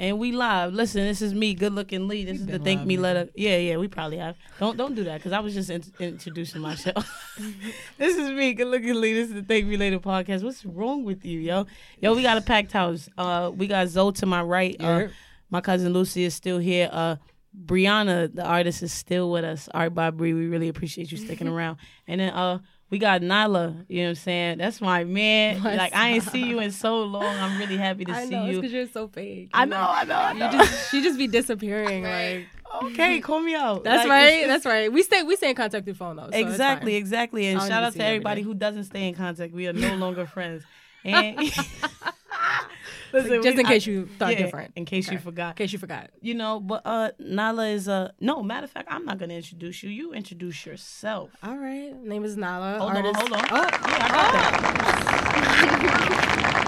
and we live. Listen, this is me, good looking Lee. This is the Thank Me Later. Yeah, yeah, we probably have. Don't don't do that because I was just in- introducing myself. this is me, good looking Lee. This is the Thank Me Later podcast. What's wrong with you, yo? Yo, we got a packed house. Uh, we got Zoe to my right. Uh, my cousin Lucy is still here. Uh, Brianna, the artist, is still with us. All right, Bob Bree, we really appreciate you sticking around. And then uh, we got Nyla. You know what I'm saying? That's my man. Like I ain't see you in so long. I'm really happy to I see know you. because you're so fake. I you know, I know, I You just she just be disappearing. Like okay, call me out. that's Like, right. it's- That's right. We stay we stay in contact through phone though. so exactly, exactly. And shout out to to see you every everybody who doesn't stay in contact. We are no longer friends. And Listen, Just we- in case I- you thought yeah, different. In case you forgot. In case you forgot. You know, but uh Nala is uh no, matter of fact, I'm not gonna introduce you. You introduce yourself. All right. Name is Nala. Hold artist. on, hold on. Oh, Yeah, I got that.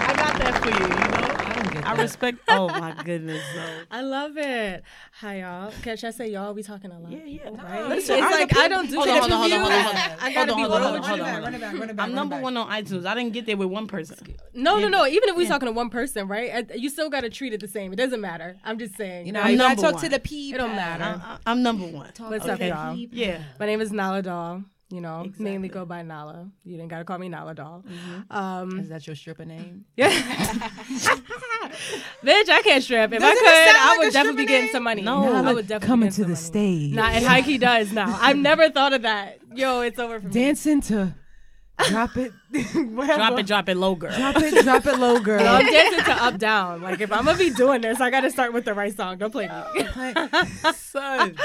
I got that for you, you know? I don't get I respect oh my goodness, Zoe. I love it. Hi y'all. Can should I say y'all? We talking a lot. Yeah, yeah. Right? Listen, it's I'm like I don't do Hold that. on, hold on, hold on, hold on. I gotta Hold be on, hold on, with hold you. on, hold on. Run it back, run it back, I'm number one on iTunes. I didn't get there with one person. No, no, no. Even if we Yeah. talking to one person, right? uh, You still got to treat it the same. It doesn't matter. I'm just saying. You know, I'm you gotta talk to the people. It don't matter. I, I, am number one. What's up, y'all? Yeah. My name is Nala Doll. You know, Exactly. mainly go by Nala. You didn't gotta call me Nala Doll. Mm-hmm. Um, Is that your stripper name? yeah. Bitch, I can't strip. If I Doesn't it could, sound I would a definitely be getting some money. No. I would definitely coming to getting the money. stage. Nah, and Heike does now. I've never thought of that. Yo, it's over for me. Dancing to drop it, whatever. Drop it, drop it low, girl. drop it, drop it low, girl. No, I'm dancing to up down. Like if I'm gonna be doing this, I gotta start with the right song. Don't play me. Son.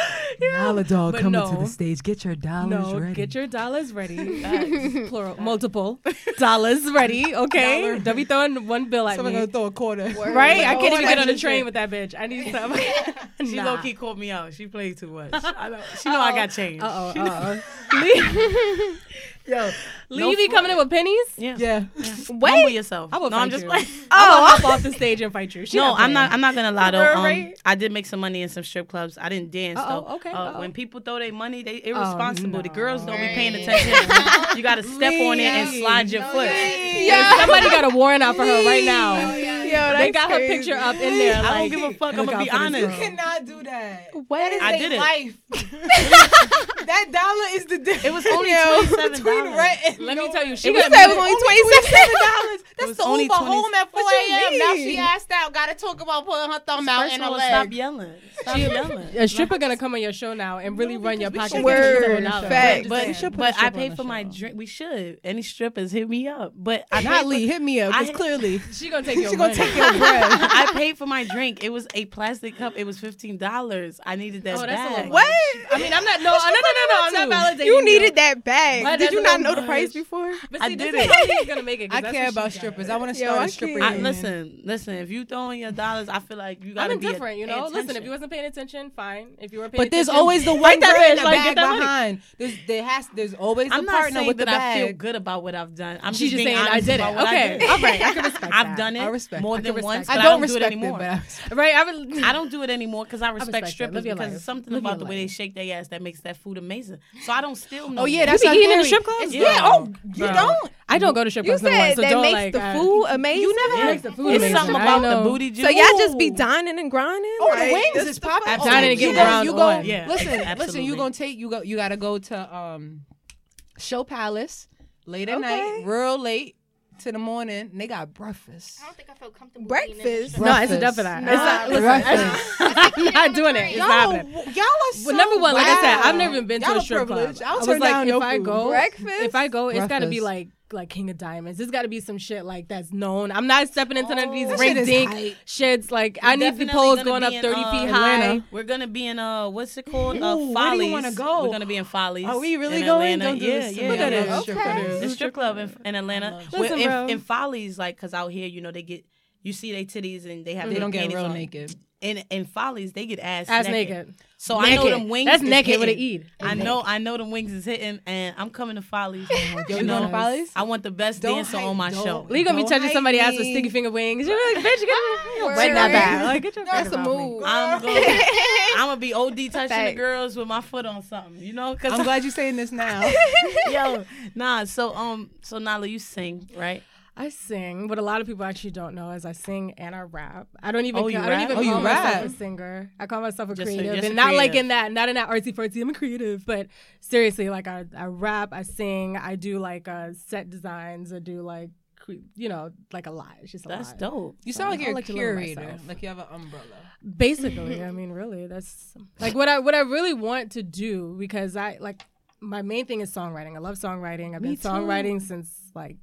Nala dog But coming to the stage. Get your dollars No, ready. get your dollars ready. Facts. Plural, multiple dollars ready. Okay, Dollar. don't be throwing one bill at Someone me. Someone gonna throw a quarter. Right? I can't even get on the Shit. train with that bitch. I need some. She nah. low key called me out. She played too much. I know. She know I got changed. Uh oh. Yo, oh. Lee, no you be fun. coming in with pennies? Yeah. Yeah. Humble yourself. I will no, I'm just you. playing. I will hop off the stage and fight you. She No, I'm not. I'm not gonna lie though. Right, Um, right. I did make some money in some strip clubs. I didn't dance Uh-oh, though. okay, Uh, when people throw their money, they irresponsible. The no. girls don't be paying attention. you gotta step on it and slide your foot. Yeah. Somebody got a warrant out for her right now. Yo, They that's got her picture up in there. I don't give a fuck. I'm gonna be honest. girl. cannot do that. What is I they did it. life? That dollar is the difference. It was only Yo, twenty seven between dollars. rent and Let me tell you, she got said it was only twenty seven dollars. That's the only Uber 20 home at four What a.m. Now she asked out. Got to talk about putting her thumb out First in of a all, stop yelling. Stop yelling. a stripper gonna come on your show now and really run your pocket. we should- Word, $57. But, We should put a but I stripper pay on for my drink. We should. Any strippers hit me up. But I Not paid Lee, hit me up. I- clearly She gonna take your she gonna money. Take your bread. I paid for my drink. It was a plastic cup. It was fifteen dollars. I needed that Oh, that's a bag. lot. What? I mean, I'm not. No, no, no, no, no. I'm not validating. You needed that bag. But Did you not a know the price before? But I did this it. is gonna make it. 'cause I care about strippers. I want to start I a stripper. I, listen, listen. If you throwing your dollars, I feel like you gotta I'm be indifferent, you know. Listen, if you wasn't paying attention, fine. If you were paying But there's always the one that girl in the bag get that money. behind. There's there has there's always I'm not partner saying with the that I feel good about what I've done. I'm She's just just saying I did it. about what I Okay, all right, I can respect I've done it I respect more that. than I can once. but I don't do it respect it, anymore. but I respect Right, I would. I don't do it anymore because I respect, respect strippers because life. it's something Live about the way they shake their ass that makes that food amazing. So I don't steal no Oh yeah, more. that's be our eating in the theory. strip clubs? Yeah. Yeah. Oh, you Bro. don't. I don't go to strip You clubs no more, said so that makes like. the uh, food amazing. You never Yeah. had makes the food It's amazing. something about the booty juice. So y'all just be dining and grinding? Oh, the wings is popping. Dining and you get go- You go. Yeah, listen, listen. You gonna take you go. You gotta go to um, Show Palace late at Okay. night, real late to the morning. And they got breakfast. I don't think I feel comfortable. Breakfast. No, it's a dub for that. Nah, it's not, listen. I'm not doing it. It's Y'all, not happening. y'all are so Well, number one, like I said. I've never even been Y'all to a are strip club. privileged. I'll I was turn like, down if your I go, Breakfast? if I go, it's got to be like like King of Diamonds. There's got to be some shit like that's known. I'm not stepping into none of these Oh, that ring dink shits. Like I need the poles gonna going up in, 30 uh, feet high. Atlanta. We're gonna be in uh, what's it called? Ooh, uh, where do you wanna go? We're gonna be in Follies. Are we really in going? Atlanta. Don't do yeah, this. yeah, Look yeah. at yeah. this. Strip. The strip club in, in Atlanta. Listen, Well, in, bro. in Follies, like, cause out here, you know, they get you see their titties and they have They their don't get panties real on. naked. In in Follies, they get ass Ass naked. naked. So I know them wings. That's is naked with an hitting. E. I know, I know them wings is hitting, and I'm coming to Follies. Yo, you you going know, to Follies? I want the best Don't dancer hype- on my show. Lee gonna be touching hype somebody ass with me. sticky finger wings. You're like, bitch, get Word. wasn't that bad. Like, get your That's a move. I'm gonna, I'm gonna be OD touching the girls with my foot on something, you know? Cause I'm glad you're saying this now. yo, nah. So um, so Nala, you sing, right? I sing. What a lot of people actually don't know is I sing and I rap. I don't even. Oh, you I don't even Oh, you call myself rap. a singer. I call myself a Just creative, a and not like in that, not in that artsy fartsy. I'm a creative, but seriously, like I, I rap, I sing, I do like uh, set designs, I do like, you know, like a lot. It's just a That's lot. dope. You sound like you're a like learn curator. Like you have an umbrella. Basically, I mean, really, that's like what I what I really want to do because I like my main thing is songwriting. I love songwriting. I've Me been too. songwriting since like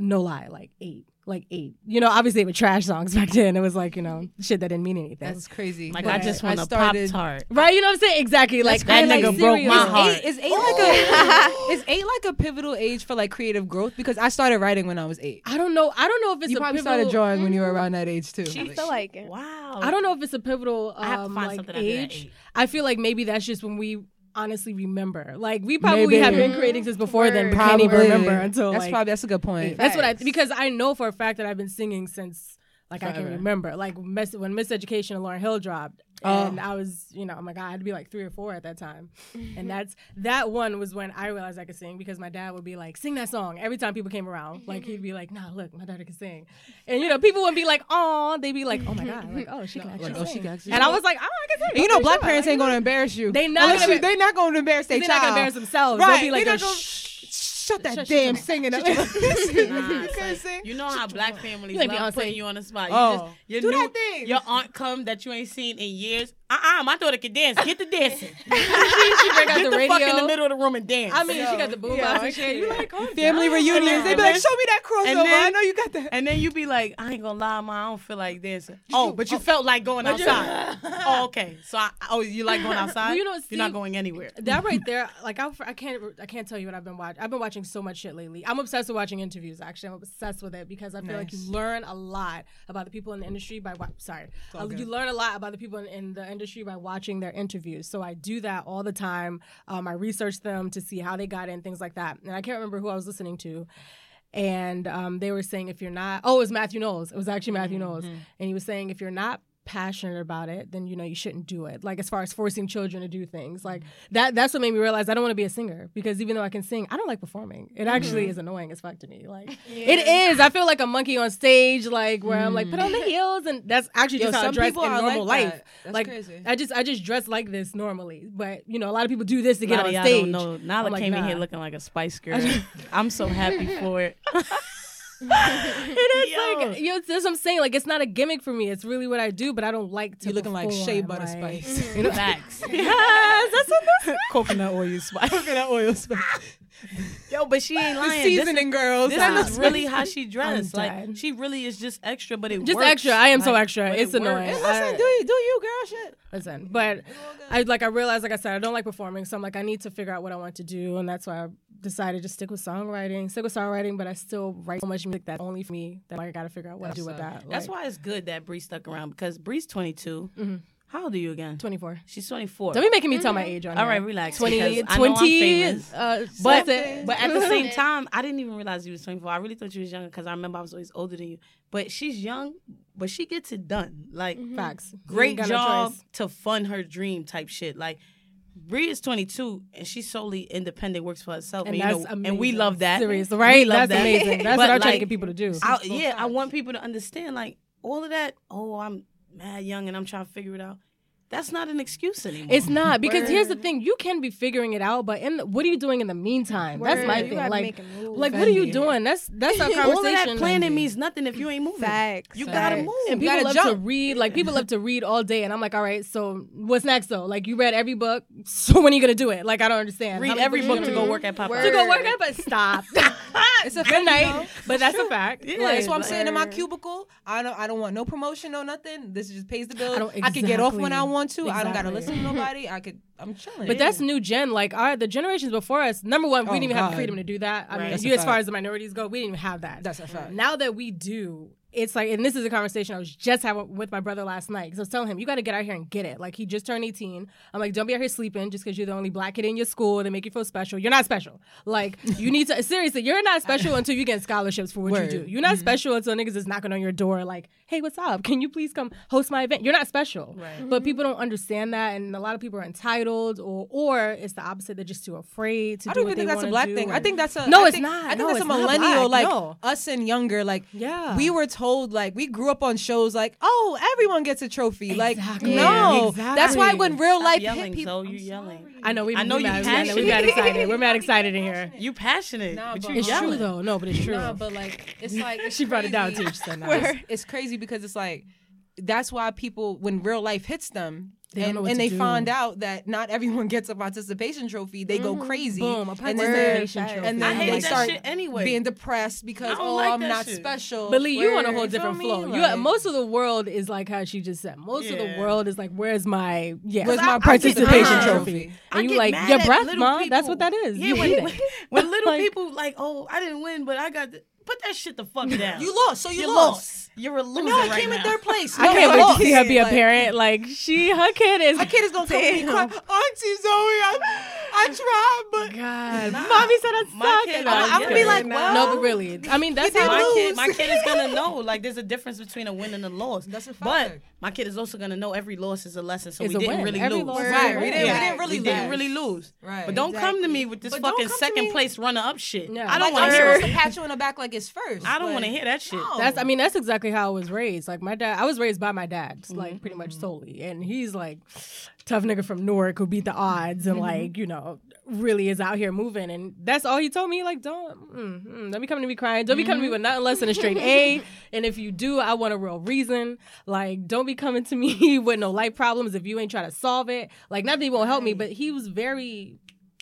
no lie, like eight, like eight. You know, obviously with trash songs back then. It was like you know shit that didn't mean anything. That's crazy. Like But I just I want a pop tart. right? You know what I'm saying? Exactly. Like That I, like, nigga broke my serious- heart. Eight, is eight like a is eight like a pivotal age for like creative growth? Because I started writing when I was eight. I don't know. I don't know if it's You a probably pivotal, started drawing when you were around that age too. I feel like it. Wow. I don't know if it's a pivotal um, I have to find like something I did at age. I feel like maybe that's just when we honestly remember. Like we probably Maybe. have been creating since before then, but can't even remember until that's like probably that's a good point. That's what I because I know for a fact that I've been singing since like I can remember. Like Miss, when Miseducation and Lauryn Hill dropped, Oh. and I was you know oh my god I had to be like three or four at that time, and that's that one was when I realized I could sing because my dad would be like sing that song every time people came around. Mm-hmm. Like he'd be like Nah, look, my daughter can sing, and you know people wouldn't be like oh they'd be like oh my god like oh she can actually like, oh, she sing. can actually and. I was like oh I can sing. And you know, black sure. parents Like, ain't gonna embarrass you. They not gonna- you, they not gonna embarrass their they're not gonna embarrass themselves. Right. They'll be like They a not gonna- shh. Shut that Shut- damn shut- singing up. Nah, you like- sing. You know how black families You like love Beyonce. putting you on the spot. You Oh. just, your Do new- that thing. Your aunt come that you ain't seen in years. Uh-uh, my daughter can dance. Get the dancing. she break out Get the the, fuck in the middle of the room and dance. I mean, she got the boom box and shit. You like, oh, Family reunions. They be like, show me that crossover. And then- I know you got that. and then you be like, I ain't gonna lie, ma, I don't feel like dancing. Oh, but you felt like going outside. oh, okay. So, I, oh, you like going outside? Well, you know, You're not going anywhere. that right there, like I, I can't, I can't tell you what I've been watching. I've been watching so much shit lately. I'm obsessed with watching interviews. Actually, I'm obsessed with it because I feel like you learn a lot about the people in the industry by. Wa- sorry, Uh, you learn a lot about the people in, in the industry by watching their interviews. So I do that all the time. Um, I research them to see how they got in, things like that. And I can't remember who I was listening to. And um, they were saying if you're not, oh, it was Mathew Knowles. It was actually Mathew Knowles, and he was saying if you're not passionate about it, then you know you shouldn't do it. Like as far as forcing children to do things, like mm-hmm. that. That's what made me realize I don't want to be a singer because even though I can sing, I don't like performing. It mm-hmm. actually is annoying as fuck to me. Like it is. I feel like a monkey on stage, like where I'm like put on the mm-hmm. heels, and that's actually Yo, just how I dress people in normal like life. that. That's like crazy. I just I just dress like this normally, but you know a lot of people do this to A get lot on of y'all stage. don't know. Nala I'm like, came in here looking like a Spice Girl. I'm so happy for it. It is Yo. like you know, that's what I'm saying. Like it's not a gimmick for me. It's really what I do, but I don't like to. You're looking like Shea Butter like- Spice. You mm-hmm. know, facts. yes, that's what this is. Coconut oil spice. Coconut oil spice. Yo, but she ain't The lying. This seasoning girls. This is really how she dressed. Like she really is just extra, but it Just works. extra. I am so extra. It's it works. annoying. Hey, I- listen, do you, do you, girl? Shit. Listen, but I like I realized, like I said, I don't like performing, so I'm like I need to figure out what I want to do, and that's why I decided to stick with songwriting. Stick with songwriting, but I still write so much music that's only for me that I got to figure out what to do with that. That's Like, why it's good that Bree stuck around because Bree's 22. Mhm. How old are you again? 24. She's 24. Don't be making me tell my age on All here. right, relax. 20, because I know I'm 20, famous. uh, But but at the same time, I didn't even realize you was 24. I really thought you was younger because I remember I was always older than you. But she's young, but she gets it done. Like Facts. Great ain't got no job to fund her dream type shit. Like Bree is 22 and she's solely independent, works for herself, And and, you know, amazing. and we love that. Serious, We right? love That's that. amazing. That's what I'm trying to get people to do. I, yeah, I want people to understand like all of that. Oh, I'm mad young and I'm trying to figure it out. That's not an excuse anymore. It's not because here's the thing: you can be figuring it out, but in the, what are you doing in the meantime? That's my You thing. Like, make a move. like what are you doing? That's that's our all of that planning means nothing if you ain't moving. Facts. You gotta move. And people gotta love to read. Like people love to read all day, and I'm like, all right, so what's next though? Like you read every book, so when are you gonna do it? Like I don't understand. Read many every book mm-hmm. to go work at Popeye. Word. To go work at, but stop. It's a Good night. know? But that's a fact. Yeah. Like, That's what I'm saying in my cubicle. I don't. I don't want no promotion, no nothing. This just pays the bills. I I, don't- could get off when I want to. I don't gotta listen to nobody. I could. I'm chilling. But that's new gen. Like our the generations before us. Number one, we Oh, didn't even oh, have the freedom to do that. I Right. mean, you as far as the minorities go, we didn't even have that. That's a fact. Now that we do, it's like, and this is a conversation I was just having with my brother last night. Because I was telling him, you got to get out here and get it. Like, he just turned 18. I'm like, don't be out here sleeping just because you're the only black kid in your school. They make you feel special. You're not special. Like, you need to, seriously, you're not special until you get scholarships for what Word. you do. You're not mm-hmm. special until niggas is knocking on your door, like, hey, what's up? Can you please come host my event? You're not special. Right. But people don't understand that. And a lot of people are entitled, or, or it's the opposite. They're just too afraid to I do don't even think that's a black thing. I think that's a No, I it's think- not. I think No, that's a millennial, like No. us and younger. Like Yeah. we were told, like we grew up on shows like, oh, everyone gets a trophy. Exactly. Like no, Exactly. that's why when real Stop life yelling, hit people, Zoe, you yelling. I know we. I know we you mad, we mad, we passionate. mad excited. We're mad excited in here. You passionate, Nah, but but you It's yelling. true though. No, but it's true. Nah, but like it's like it's she brought it down too. She said, nah. It's, it's crazy because it's like that's why people when real life hits them They and, and they do. find out that not everyone gets a participation trophy, they go mm-hmm. crazy. Boom, a and then they, participation trophy. and I then hate they that start shit anyway. being depressed because oh, like I'm not shit. special. But Lee, you on a whole different me? flow. You, Like- most of the world is like how she just said. Most of the world is like, where's my yeah, Where's I- my I get participation mad. trophy? I And you like your breath, mom. ma? That's what that is. Yeah, you when, hate when, it. when little Like- people like, oh, I didn't win, but I got. The, put that shit the fuck down. You lost, so you You lost. lost. You're a loser No, I right came in now. third place. I can't wait to see her be a Like, parent. Like she, her kid is. My kid is gonna come and cry, Auntie Zoe, I, I tried, but God, mommy said I My suck. kid- I'm- I- I'm gonna be like, well, no, but really, I mean that's how my lose. kid, my kid is gonna know like there's a difference between a win and a loss. That's a But my kid is also gonna know every loss is a lesson, so It's we a didn't win. really Every lose. loss is a Right, we didn't, Yeah. we didn't really we didn't lose. really lose. Right. But don't come to me with this But fucking second place runner up shit. Yeah. I don't want to hear supposed to pat you on the back like it's first. I don't want to hear that shit. That's I mean that's exactly how I was raised. Like my dad, I was raised by my dad, Mm-hmm. like pretty much solely, and he's like tough nigga from Newark who beat the odds Mm-hmm. and like you know really is out here moving, and that's all he told me. Like don't mm, mm, don't be coming to me crying. Don't be coming to Mm-hmm. me with nothing less than a straight A. And if you do, I want a real reason. Like don't be coming to me with no life problems if you ain't trying to solve it. Like not that he won't help me, but he was very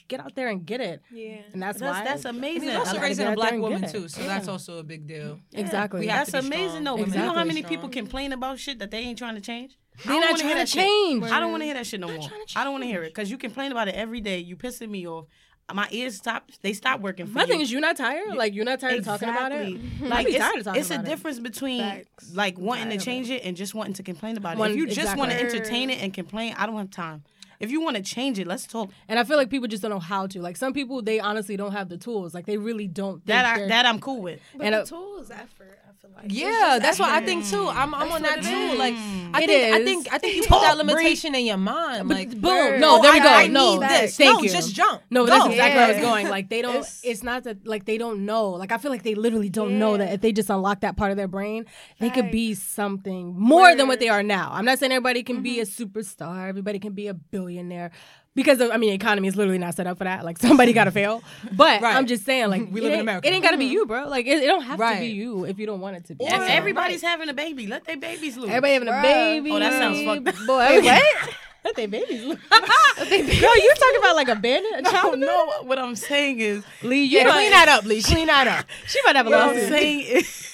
get out there and get it. Yeah. And that's, That's why that's And amazing. he's also raising a black woman too, so that's also a big deal. exactly. We have That's to be amazing strong. though. You know how many Strong. people complain about shit that they ain't trying to change? I They're don't not wanna hear trying that to shit. change. I don't want to hear that shit no more. I don't want to hear it because you complain about it every day. You pissing me off. My ears stop. They stop working for My you. thing is, you're not tired. Like you're not tired of talking about it. Like it's, tired of talking it's a about it. difference between Facts. like wanting to change it and just wanting to complain about it. One- if you just want to entertain it and complain, I don't have time. If you want to change it, let's talk. And I feel like people just don't know how to. Like some people, they honestly don't have the tools. Like they really don't. Think That I, that I'm cool with. But And the a- tool is effort. I like. It's Yeah, that's what I think too. I'm, I'm on that too. is. Like I It think I think I think you put that limitation in your mind. Like boom. word. No, there we go. I no, need this. Thank no, you. just jump. No, Go. that's exactly where I was Yeah. going. Like they don't. It's- It's, not that. Like they don't know. Like I feel like they literally don't know that if they just unlock that part of their brain, they could be something more than what they are now. I'm not saying everybody can be a Mm-hmm. superstar. Everybody can be a billionaire. Because of, I mean, the economy is literally not set up for that. Like somebody got to fail. But Right. I'm just saying, like We live in America. It ain't got to be you, bro. Like it, it don't have to be you if you don't want it to be. If So- everybody's having a baby, let their babies loose. Everybody having a baby. Oh, that sounds fucked up. Boy, what? Let their babies loose. Girl, you talking about like a bandit? A No, child no. What I'm saying is, Lee, you Yeah, clean that up, Lee. Clean that up. She might have a what I'm lawsuit. saying is.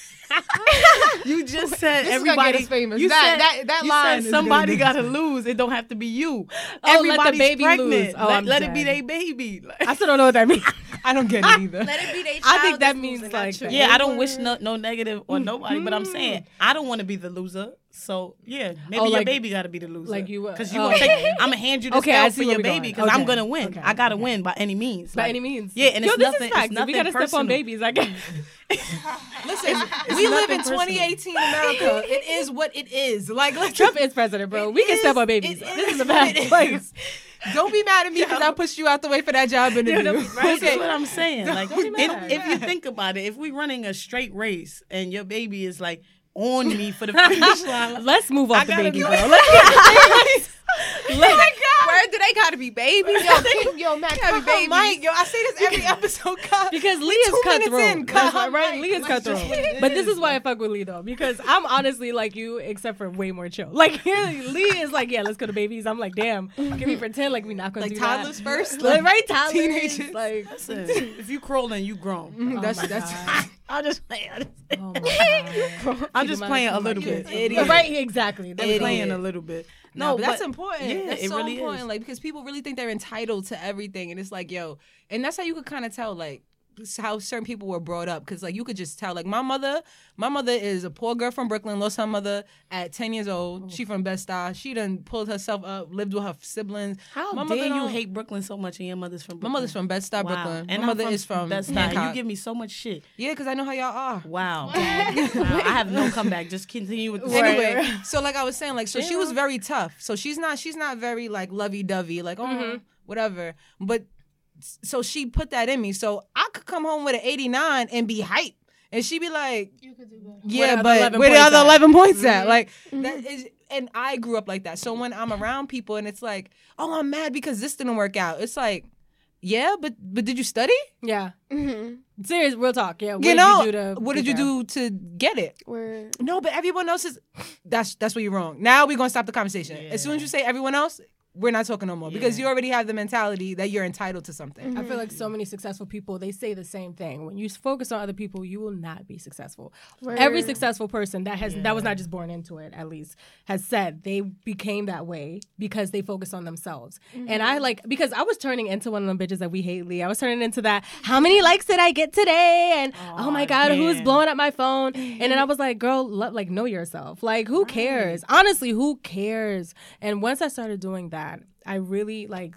You just said This is everybody. get us famous. You That- said that- that you line said somebody gonna got to lose. It don't have to be you. Oh, let the Everybody's baby pregnant. lose. Oh, let let it be their baby. Like- I still don't know what that means. I don't get it either. Let it be they child. I think that means, losing, like, not you. that. yeah, I don't wish no, no negative on nobody, but I'm saying mm-hmm. I don't want to be the loser. So yeah, maybe Oh, your like- baby got to be the loser. like you, uh, because you oh, gonna take. I'm gonna hand you the Okay, okay, see for your baby because I'm gonna win. okay, I gotta okay. win by any means. By Like, any means. Yeah, and Yo, it's this nothing. is facts. It's nothing we gotta step on babies. I guess. Listen, we live in personal. 2018 America. It is what it is. Like let's Trump is president, bro. we can step on babies. This is a is it place. is. Don't be mad at me because I pushed you out the way for that job interview. Right? That's what I'm saying. Like, if you think about it, if we're running a straight race and your baby is like on me for the finish line, Let's move off I the baby, be- bro. Let's get Where do they gotta be babies? Yo, keep, yo, Matt, Gotta cut be her Mike, mic. yo, I say this every episode. Cut. because Lee is minutes cutthroat. in, That's cut right? mic. Lee is Like, cutthroat. just what But this is. is why I fuck with Lee though, because I'm honestly like you, except for way more chill. Like Lee is like, yeah, let's go to babies. I'm like, damn, can we pretend like we not gonna Like do toddlers that? first. Like, right, toddlers, Teenagers. Like, listen, if you crawl then you grown. Mm, that's my that's. I'm just playing. I'm just, oh my God. I'm just playing a little bit. Idiot. Right, exactly. I'm There we go. playing a little bit. No, No, but that's but- important. Yeah, that's it so really important. is. Like because people really think they're entitled to everything, and it's like, yo, and that's how you could kind of tell, like how certain people were brought up because like you could just tell like my mother my mother is a poor girl from brooklyn lost her mother at 10 years old oh. she from Bed-Stuy. she done pulled herself up lived with her siblings How my dare you hate Brooklyn so much and your mother's from my Brooklyn? mother's from Bed-Stuy Wow. brooklyn And my I'm mother is from Bed-Stuy. Hancock. You give me so much shit. yeah because i know how y'all are Wow. wow. I have no comeback. Just continue with the anyway so like i was saying like so she was very tough so she's not she's not very like lovey-dovey like oh mm-hmm. whatever but so she put that in me so i could come home with an 89 and be hype and she'd be like You could do that. yeah the but 11 where the other 11 points at like that is and i grew up like that so when i'm around people and it's like oh i'm mad because this didn't work out it's like yeah but but did you study Yeah. Mm-hmm. Serious, real talk. Yeah. What you did know you do to what get did you do to get it Where no, but everyone else is. That's that's where you're wrong. Now we're gonna stop the conversation. As soon as you say everyone else, we're not talking no more because you already have the mentality that you're entitled to something. I feel mm-hmm. like so many successful people they say the same thing. When you focus on other people, you will not be successful. Every successful person that has that was not just born into it, at least, has said they became that way because they focus on themselves. And I mm-hmm. like because I was turning into one of them bitches that we hate, Lee. I was turning into that. How many likes did I get today? And oh, my god, who's blowing up my phone? And then I was like, girl, lo- like know yourself. Like who cares? Honestly, who cares? And once I started doing that, I really like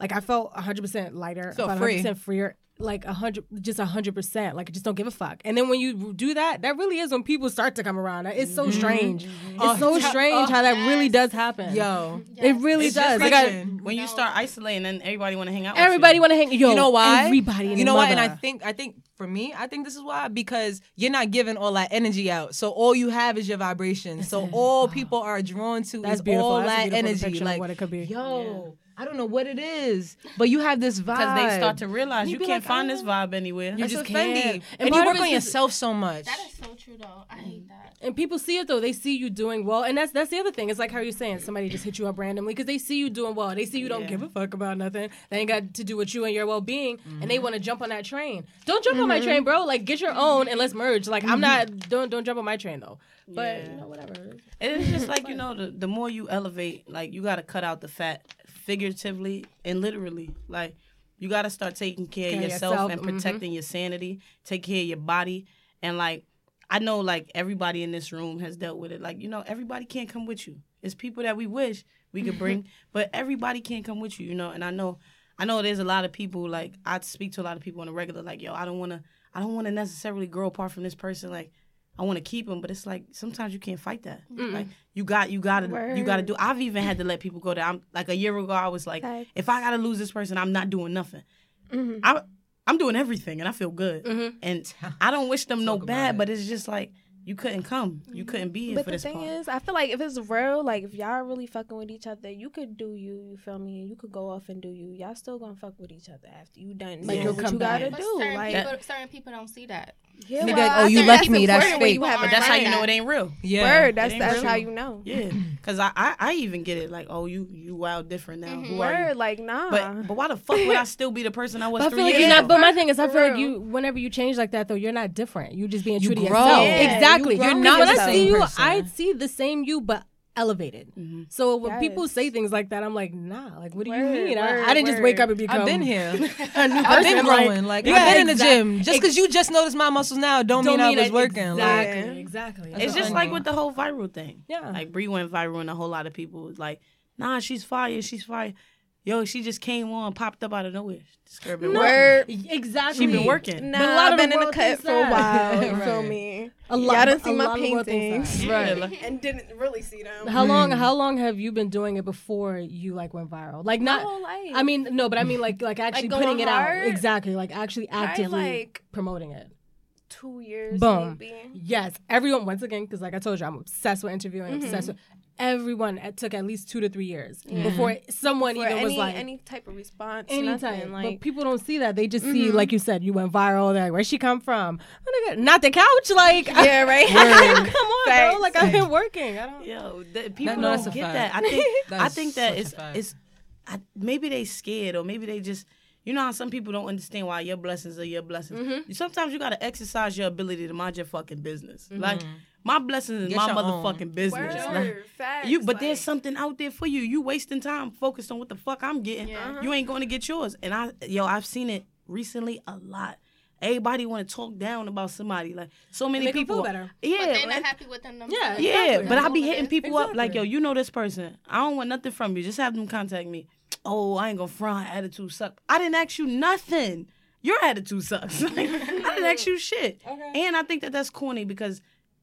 like I felt 100% lighter, Felt about free. 100% freer, like a 100 just a 100%, like I just don't give a fuck. And then when you do that, that really is when people start to come around. Mm-hmm. Mm-hmm. It's so strange. It's so strange how that really does happen. Yo, it really It's does. Like I, when you start isolating, then everybody want to hang out. with everybody want to hang. Yo, you know why? Everybody. And You know their why? And I think I think for me, I think this is why because you're not giving all that energy out. So all you have is your vibration. So all uh-huh. people are drawn to That's is beautiful. all That's a that energy. Like what it could be. Yo, I don't know what it is, but you have this vibe because they start to realize You you can't like, find this vibe anywhere. You That's just just can't. And And, you work on yourself so much. that is so true though. I hate that. And people see it though. They see you doing well, and that's that's the other thing. It's like how you're saying somebody just hit you up randomly because they see you doing well. They see you don't Yeah. give a fuck about nothing. They ain't got to do with you and your well being, and Mm-hmm. they want to jump on that train. Don't jump on my train, bro. Like get your own and let's merge. Like I'm not. Don't don't jump on my train though. But Yeah. you know whatever. It's just like you know, the, the more you elevate, like you got to cut out the fat, figuratively and literally. Like you got to start taking care of Care of yourself, yourself, and mhm. protecting your sanity. Take care of your body, and like I know, like everybody in this room has dealt with it. Like you know, everybody can't come with you. It's people that we wish we could bring, but everybody can't come with you. You know, and I know, I know there's a lot of people. Like I speak to a lot of people on a regular. Like yo, I don't want to, I don't want to necessarily grow apart from this person. Like I want to keep them, but it's like sometimes you can't fight that. Like you got, you got to, you got to do. I've even had to let people go. That I'm like a year ago, I was like, Like- if I got to lose this person, I'm not doing nothing. Mm-hmm. I, I'm doing everything, and I feel good. Mm-hmm. And I don't wish them no bad, it. but it's just like you couldn't come, you mm-hmm. couldn't be here But for the thing part. is, I feel like if it's real, like if y'all really fucking with each other, you could do you. You feel me? You could go off and do you. Y'all still gonna fuck with each other after you done Like, doing you'll what you gotta back. do. certain, Like, people, certain people don't see that. Yeah, They be like, "Oh, you think left me, that's fake." you but that's how you know it ain't real. yeah. Word, that's It that's real. how you know. Yeah, because I, I I even get it. Like, oh, you you wild different now. Who are you? Word, like nah. But but why the fuck would I still be the person I was But I feel like years you're not. But my thing is, I For feel like you. Whenever you change like that, though, you're not different. You're just being You true to yourself. Yeah, exactly. You you're not when the I see you, person. I see the same you, but elevated. Mm-hmm. So when people say things like that, I'm like, nah. Like, what do you mean? I, word, I didn't just wake up and become. I've been here. a new I've been person, growing. Like, yeah, I've been in the gym. Just because you just noticed my muscles now, don't, Don't mean, I was that- working. Like, Exactly. exactly. It's just like with the whole viral thing. Yeah. Like Bree went viral and a whole lot of people was like, nah, she's fire, she's fire. Yo, she just came on, popped up out of nowhere. This girl been working. Exactly. She been working. Nah, But a lot I've of the been in the cut thinks for a while. You feel me? A lot- Y'all didn't a see my lot of the world thinks paintings, Yeah, like- and didn't really see them. How long? How long have you been doing it before you like went viral? Like not. whole life. I mean, no, but I mean like like actually going putting it hard? out. Exactly. Like actually Probably, actively like- promoting it. Two years, Boom. maybe. Yes, everyone. Once again, because like I told you, I'm obsessed with interviewing. Mm-hmm. Obsessed with everyone. It took at least two to three years before someone For even any was like any type of response, anytime. nothing. but Like people don't see that. They just see, like you said, you went viral. They're like, where'd she come from? Oh, nigga, Not the couch. Like, yeah, right. come on, bro. Facts, Like I've been working. I don't. Yo, the, people no, don't get fact. that. I think I think that it's it's I, maybe they scared or maybe they just you know how some people don't understand why your blessings are your blessings. Mm-hmm. Sometimes you gotta exercise your ability to mind your fucking business. Like my blessings is Get my your own. motherfucking business. Word, Like, facts, you, but like- there's something out there for you. You wasting time focused on what the fuck I'm getting. Uh-huh. You ain't going to get yours. And I, yo, I've seen it recently a lot. everybody want to talk down about somebody. Like so many Make 'em people. feel better. Yeah, But they're and- not happy with them Yeah, themselves. yeah, Exactly. but I That's be hitting is. people up like, yo, Exactly. you know this person. I don't want nothing from you. Just have them contact me. Oh, I ain't gonna front. Attitude suck. I didn't ask you nothing. Your attitude sucks. Like, I didn't ask you shit. Okay. And I think that that's corny because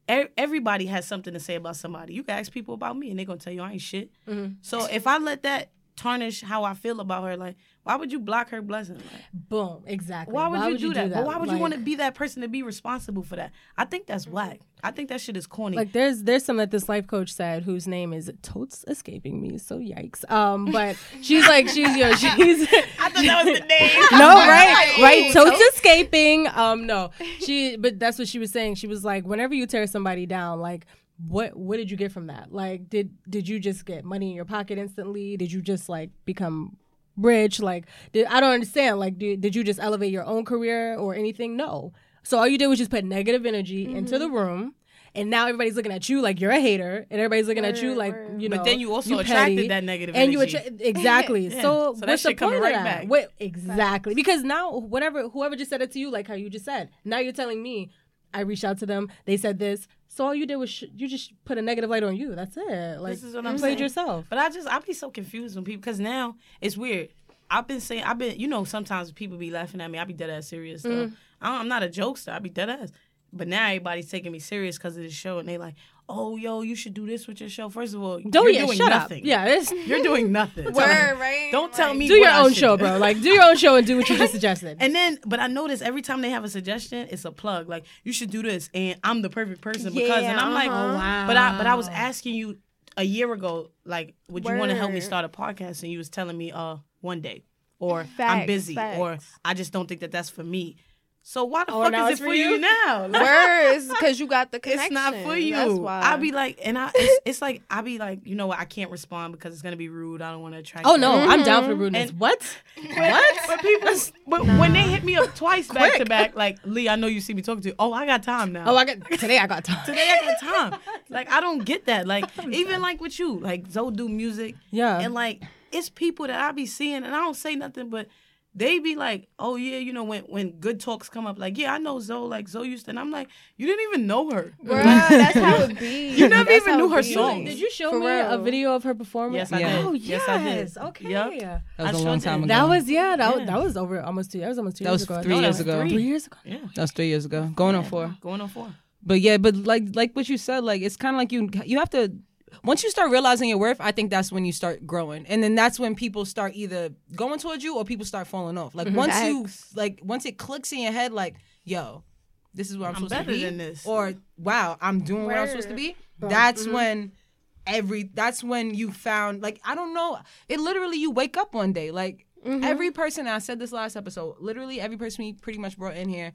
everybody has something to say about somebody. You can ask people about me and they're gonna tell you I ain't shit. Mm-hmm. So if I let that tarnish how I feel about her, like, why would you block her blessing? Like, Boom. Exactly. why would, you, do, that? But why would you want to be that person to be responsible for that? I think that's whack. I think that shit is corny. Like there's there's some that this life coach said whose name is totes escaping me, so yikes. Um, but she's like she's yo she's I thought that was the name. no right right totes escaping. Um, no she but that's what she was saying. She was like whenever you tear somebody down, like what what did you get from that? Like did did you just get money in your pocket instantly? Did you just like become rich? Like did I don't understand. Like did did you just elevate your own career or anything? No. So all you did was just put negative energy mm-hmm. into the room. And now everybody's looking at you like you're a hater, and everybody's looking at you like word. you know. But then you also petty, attracted that negative and you attra- exactly. Yeah. So, So that what's the shit coming point of that? back. Wait, exactly. Because now, whatever, whoever just said it to you, like how you just said, now you're telling me, I reached out to them, they said this. So all you did was sh- you just put a negative light on you. That's it. Like This is what I'm played saying. yourself. But I just I be so confused when people because now it's weird. I've been saying I've been you know sometimes people be laughing at me. I be dead ass serious though. Mm. though. I'm not a jokester. I be dead ass. But now everybody's taking me serious because of this show and they like, oh yo, you should do this with your show. First of all, Don't you're yeah, doing shut nothing. up. Yeah, it's, you're doing nothing. Word, right? Don't tell Like, me do what your I own show, do. bro. Like do your own show and do what you just suggested. And then, but I notice every time they have a suggestion, it's a plug. Like you should do this, and I'm the perfect person because. And I'm like, uh-huh. wow. but I but I was asking you a year ago, like, would you want to help me start a podcast? And you was telling me, uh, one day, or I'm Facts, busy, or. I just don't think that that's for me. So why the Oh, fuck is it for for you, you? now? Like, Words, because you got the connection. it's not for you. That's why. I be like, and I, it's, it's like I be like, you know what? I can't respond because it's gonna be rude. I don't want to attract. oh that. no, I'm down for the rudeness. And- what? What? But people, but when they hit me up twice back to back, like Lee, I know you see me talking to. you. Oh, I got time now. Oh, I got today. I got time. Today I got time. Like I don't get that. Like even like with you, like Zoe do music, Yeah. and like it's people that I be seeing, and I don't say nothing, but they be like, oh yeah, you know when when good talks come up, like yeah, I know Zoe, like Zoe used to, and I'm like, you didn't even know her. Bruh, that's how it be. You never That's even knew her be. songs. Did you show For me a video of her performance? Yes, I Yeah. did. Oh yes, I did. Okay. Yep. That was a long time did. ago. That was yeah. That was Yeah. that was over almost two. That was almost two That years was ago. three No, that years was ago. Three years ago. Yeah, That was three years ago, going on four. going on four. But yeah, but like like what you said, like it's kind of like you you have to once you start realizing your worth, I think that's when you start growing, and then that's when people start either going towards you or people start falling off. Like once you like once it clicks in your head, like yo, this is where I'm, I'm supposed to be, than this. or wow, I'm doing what I'm supposed to be. That's when every that's when you found like I don't know. It literally you wake up one day like every person. I said this last episode. Literally every person we pretty much brought in here.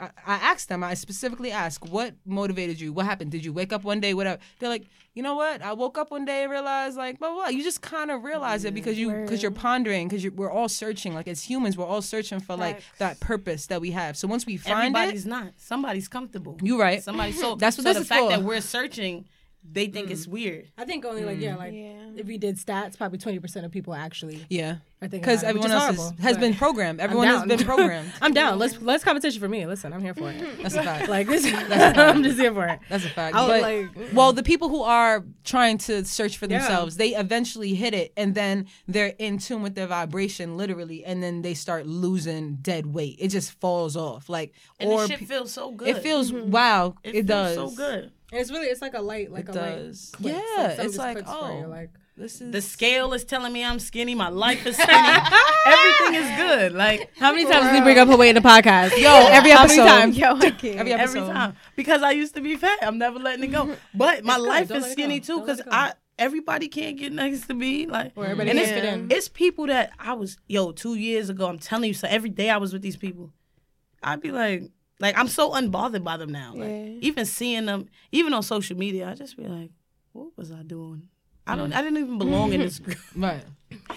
I, I asked them. I specifically asked, "What motivated you? What happened? Did you wake up one day? Whatever." They're like, "You know what? I woke up one day and realized, like, blah blah." blah." You just kind of realize it because you mm, because you're pondering because we're all searching. Like as humans, we're all searching for like Facts. that purpose that we have. So once we find Everybody's it, not. Somebody's comfortable. You're right. Somebody. So That's what so this the is fact for. that we're searching, they think it's mm. weird. I think only like yeah, mm. like Yeah. if we did stats, probably twenty percent of people actually Yeah, are thinking because about it, which everyone is else is, has been programmed. Everyone has been programmed. I'm down. Let's let's competition for me. Listen, I'm here for it. That's a fact. Like this, I'm just here for it. That's a fact. I But like, well, the people who are trying to search for Yeah. themselves, they eventually hit it, and then they're in tune with their vibration, literally, and then they start losing dead weight. It just falls off, like And or this shit pe- feels so good. it feels mm-hmm. wow. It, It, feels does so good. And it's really it's like a light, like It a does. light. click. Yeah, something it's like, clicks oh. like This is The scale is telling me I'm skinny. My life is skinny. Everything is good. Like how many times did we bring up her weight in the podcast? yo every How many episode. times? Yo, I can't. Every every time because I used to be fat. I'm never letting it go. But my good. life Don't is skinny too Don't because. I everybody can't get next to me. Like Or everybody and can't it's, fit in. it's people that I was yo two years ago. I'm telling you, so every day I was with these people. I'd be like, like I'm so unbothered by them now. Like Yeah. even seeing them, even on social media, I just be like, what was I doing? I don't. I didn't even belong in this group. Right.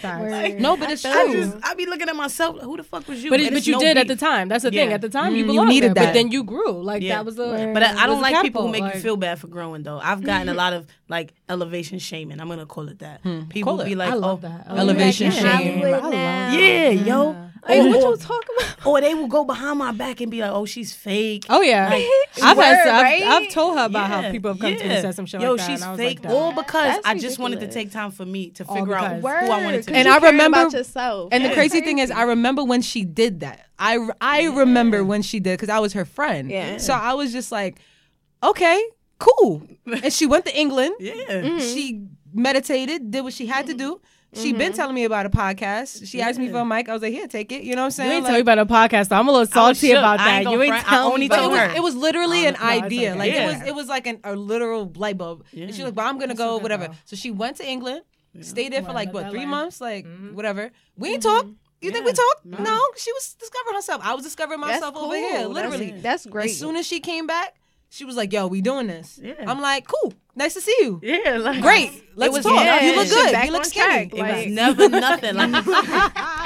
Word. No, but it's I true. just I be looking at myself. Who the fuck was you? But, it, but you no did at the time. That's the thing. At the time, Mm, you you belonged needed there, that. But then you grew. Like Yeah. that was the. Word. But I, I don't like people who make like- you feel bad for growing though. I've gotten a lot of like elevation shaming. I'm gonna call it that. Hmm. People Call it. be like, I love oh, that. Oh, elevation Like in shame. Hollywood I love now. Yeah, yo. Like, what or, you talking about? or they will go behind my back and be like, "Oh, she's fake." Oh yeah, Like, I've, had, Word, I've. I've told her about Yeah, how people have come to me and said some shit Yo, like she's and I was fake. like, all "Damn." because That's I just wanted to take time for me to All figure out because. who I wanted to Word, be. And 'cause I you care remember- about yourself. And the That's crazy thing is. I remember when she did that. I I remember when she did because I was her friend. Yeah. So I was just like, okay, cool. And she went to England. yeah. Mm-hmm. She meditated, did what she had to do. She been telling me about a podcast. She asked me for a mic. I was like, here, take it. You know what I'm saying? You saying? ain't Like- tell me about a podcast, so I'm a little salty about that. You ain't front. I tell only me. But it was, it was literally an no, idea. okay. Like it was it was like an, a literal light bulb. And she was like, but I'm gonna That's so go, whatever. though. So she went to England, stayed there for like what, three life. months? Like Mm-hmm. whatever. We ain't talk. You think we Yeah. talk? No. She was discovering herself. I was discovering myself cool. over here. That's- Literally. That's, great. As soon as she came back, she was like, yo, we doing this. Yeah. I'm like, cool. Nice to see you. Yeah, like Great. Let's was talk. never- you look good. You look on skinny. track. It Like- was never nothing. Like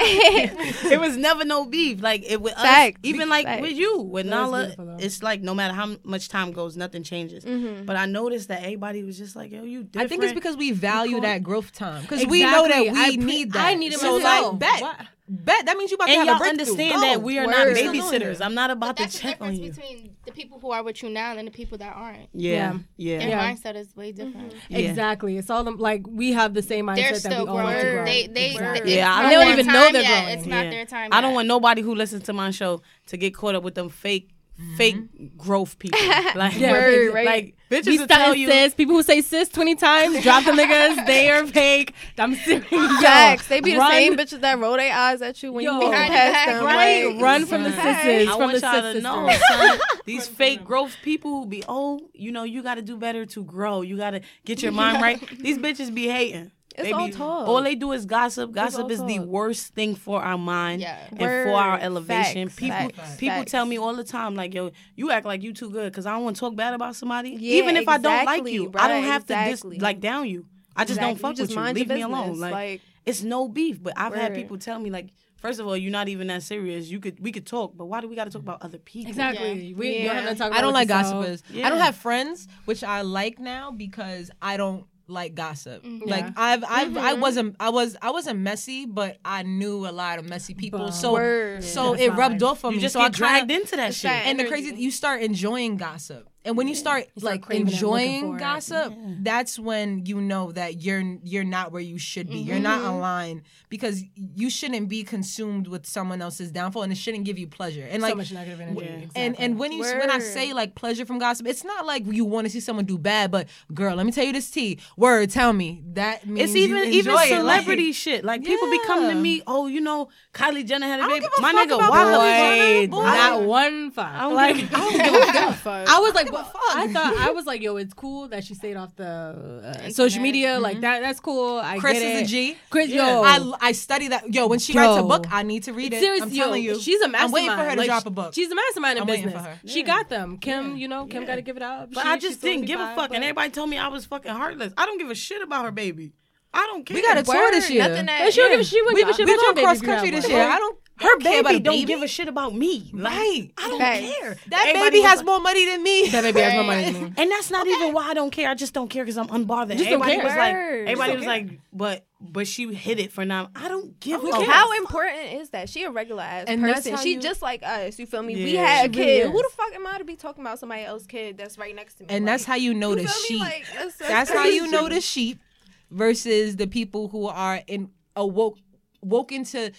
it was never no beef. Like it with us, even like Facts. with you, with That Nala, it's like no matter how much time goes, nothing changes. Mm-hmm. But I noticed that everybody was just like, "Yo, you different." I think it's because we value cool. that growth time because we know that we I pre- need that. I need it so myself. like bet, What? bet that means you about to have y'all a breakthrough. understand Go. that we are Word. not We're still doing babysitters. I'm not about But to that's the difference between the people who are with you now and the people that aren't. Yeah, yeah, Their Yeah. mindset is way different. Mm-hmm. yeah. Exactly. It's all them, like we have the same mindset They're that we still all want to grow. They, they, Exactly. it's Yeah, I don't even know time they're yet. growing. It's not Yeah. their time. I don't want nobody who listens to my show to get caught up with them fake, fake mm-hmm. growth people. Like, Yeah, Word, right. like bitches Be will tell you. sis. People who say sis 20 times, drop the niggas. They are fake. I'm serious. Yo, Facts. They be the same bitches that roll their eyes at you when Yo, you walk behind past them. Right, like, run from the Facts. sisters. I from want the y'all sis to know, sisters. son, these fake growth people who be, oh, you know, you got to do better to grow. You got to get your mind right. These bitches be hating. It's They all be- talk. All they do is gossip. Gossip all is the worst thing for our mind Yeah. and for our elevation. Facts. people Facts. people Facts. tell me all the time, like, yo, you act like you too good because I don't want to talk bad about somebody. Yeah, Even if I don't like exactly, you, I don't bruh, have to exactly. dis- like down you. I just don't Exactly. fuck You just with you. Leave your me alone. Like, Like- it's no beef. But I've had people tell me like. First of all, you're not even that serious. You could we could talk, but why do we got to talk about other people? Exactly. We Yeah. don't have to talk about I don't like you gossipers. Yeah. I don't have friends, which I like now because I don't like gossip. Mm-hmm. Like Yeah. I've I've I mm-hmm. wasn't I was I wasn't messy, but I knew a lot of messy people. But- So Word. so That's it rubbed life. off on You me. just so I get dragged kinda- into that shit. and the crazy you start enjoying gossip. And when you start start like craving it, looking for enjoying it. gossip, that's when you know that you're you're not where you should be. You're not mm-hmm. aligned because you shouldn't be consumed with someone else's downfall and it shouldn't give you pleasure. And like so much negative energy. Yeah. Exactly. and and when you when I say like pleasure from gossip, it's not like you want to see someone do bad, but girl, let me tell you this tea. Word, tell me that means It's even you even enjoy it. celebrity Like, shit. Like people be coming to me, oh, you know, Kylie Jenner had a baby. My nigga, why the Kylie fuck? Jenner, boy. not one fuck. don't like I don't give a fuck. I was like, give a fuck. I thought I was like, yo, it's cool that she stayed off the uh, social media. Like that, that's cool. I Kris get is it. a G. Kris, Yeah. yo, I, I study that. Yo, when she writes a book, I need to read it. Seriously, I'm telling yo, you, she's a mastermind. I'm waiting for her to Like, drop a book. She's a mastermind in I'm waiting for business. her. She got them. Kim, you know, Kim got to give it up. But She- I just didn't give a fuck, and everybody told me I was fucking heartless. I don't give a shit about her baby. I don't care. we got a tour this Word, year. Nothing But that, she don't give a shit. we We give we going baby cross if you have country this one. year. I don't. I her don't care baby don't baby. give a shit about me. Like, Right. I don't Facts. care. That Everybody baby has like- more money than me. That baby has more money than me. And that's not even why I don't care. I just don't care because I'm unbothered. Just don't everybody care. was like, everybody was don't like, but but she hit it for now. I don't give a How important is that? She a regular ass And person. how She you- just like us. You feel me? we had a she really kid. Who the fuck am I to be talking about somebody else's kid that's right next to me? And Like, that's how you know the sheep. Like, that's, That's how you crazy. know the sheep versus the people who are in awoke woke into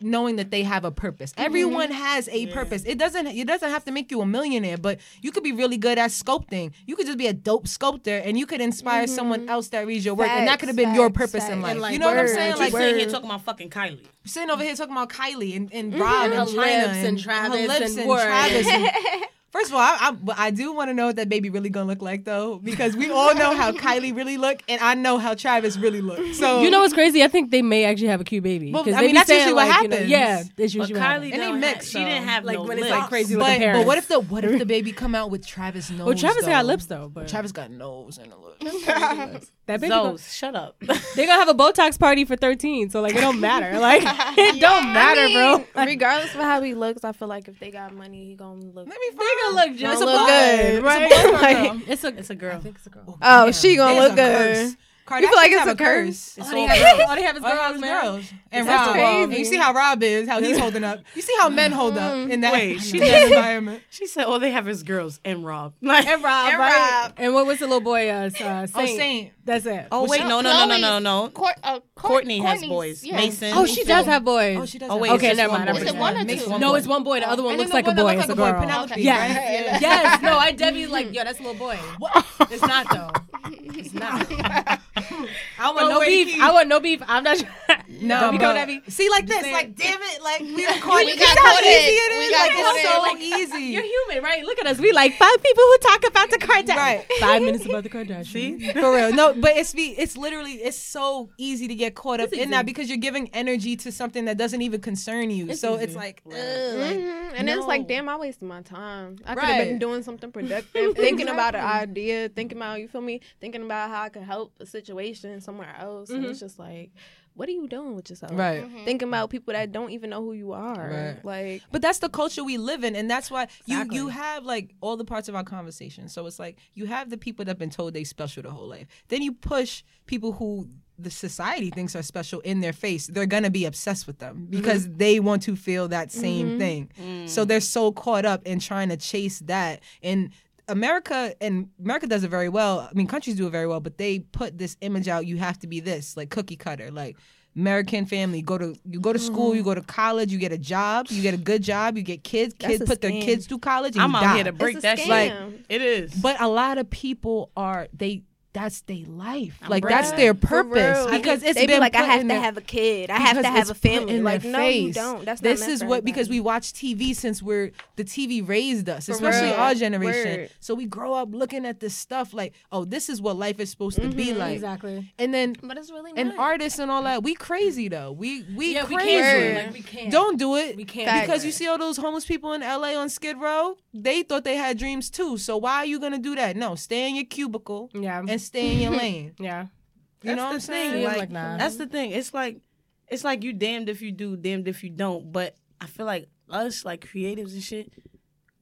knowing that they have a purpose. Mm-hmm. Everyone has a purpose. It doesn't it doesn't have to make you a millionaire, but you could be really good at sculpting. You could just be a dope sculptor and you could inspire mm-hmm. someone else that reads your work. and that could have been your facts, purpose in life. Like, you know what I'm saying? Like, Like sitting here talking about fucking Kylie. sitting over here talking about Kylie and, and mm-hmm. Rob Her and Chyna lips and, and Travis her and and, Word. Travis. and- First of all, I, I, I do want to know what that baby really gonna look like though, because we all know how Kylie really look, and I know how Travis really look. So You know what's crazy? I think they may actually have a cute baby. Well, 'Cause I they mean, be that's saying, usually what like, you know, happens. yeah, it's But usually what happens. Kylie, And they mix, have, she didn't have like, no when it's, lips. like, crazy but, the parents. but what if the what if the baby come out with Travis nose? Well, Travis though? got lips though, but Travis got nose and a lip. that baby. Gonna, shut up. they gonna have a Botox party for 13, so like it don't matter. Like it don't matter, I mean, bro. Like, regardless of how he looks, I feel like if they got money, he gonna look. Let me find. Gonna look just It's a look boy. good, It's a right? boy Like- girl? It's a It's a girl. I think it's a girl. Oh, Damn, she gonna there's look good. curse. Kardashians You feel like it's have a a curse. All they have, all they have is girls, those man. girls and That's Rob. crazy. And you see how Rob is, how he's holding up. You see how men hold up in that, Wait, she that environment. She said all they have is girls and Rob. Like, And Rob, And right? Rob. And what was the little boy? Uh, uh, Saint. Oh, Saint. That's it. oh wait, no, no, no, no, no, no. Kourt, uh, Kourt, Kourtney has Kourtney's- boys. yeah. Mason. Oh, she does have boys. Oh, she does. Oh wait, Okay, never mind. boy. I'm Is it one or two? no, it's one boy. The other one looks like a boy. It's a boy, girl. Yeah. yes. No, I definitely like. Yo, that's a little boy. It's not though. It's not. I want No no beef. Keith. I want no beef. I'm not. No, Don't be bro. coming at me. See, like this, like damn it, like we recorded. We got see how caught easy in. it is? We got Like caught it's so Like, easy. You're human, right? Look at us. We like five people who talk about the Kardashians. Right. Five minutes about the Kardashians. See? For real. No, but it's be it's literally it's so easy to get caught up It's in easy. that because you're giving energy to something that doesn't even concern you. It's so easy. it's like, ugh, like Mhm. And it's like, damn, I wasted my time. I could Right. have been doing something productive, thinking about an idea, thinking about you feel me, thinking about how I could help a situation somewhere else. And mm-hmm. it's just like, what are you doing with yourself? Right. Mm-hmm. Thinking about people that don't even know who you are. Right. Like, But that's the culture we live in, and that's why you Exactly. you have like all the parts of our conversation. So it's like you have the people that've been told they special their whole life. Then you push people who the society thinks are special in their face. They're gonna be obsessed with them mm-hmm. because they want to feel that same thing. Mm. So they're so caught up in trying to chase that and. America and America does it very well. I mean, countries do it very well, but they put this image out. You have to be this, like cookie cutter, like American family. Go to you go to school, you go to college, you get a job, you get a good job, you get kids. That's Kids a put their scam. kids through college. And I'm you out die. here to break a that scam. shit. Like, it is. But a lot of people are they. That's their life. I'm like breaking that's their purpose because it's they been be like, I have to their- have a kid. I have to have a family. in Like, their no, you don't. That's this not meant is what because we watch TV since we're the TV raised us, For especially real. our generation. Word. So we grow up looking at this stuff like, oh, this is what life is supposed to be mm-hmm. like. Exactly. And then But it's really and not. artists and all that, we crazy though. We we Yeah, we crazy. can't. do it. Like, we can't. Don't do it. We can't. because you see all those homeless people in LA on Skid Row. They thought they had dreams too. So why are you gonna do that? No, stay in your cubicle Yeah. And stay in your lane. yeah. You know what I'm saying? thing. Like, like, nah. that's the thing. It's like, it's like you damned if you do, damned if you don't. But I feel like us, like creatives and shit,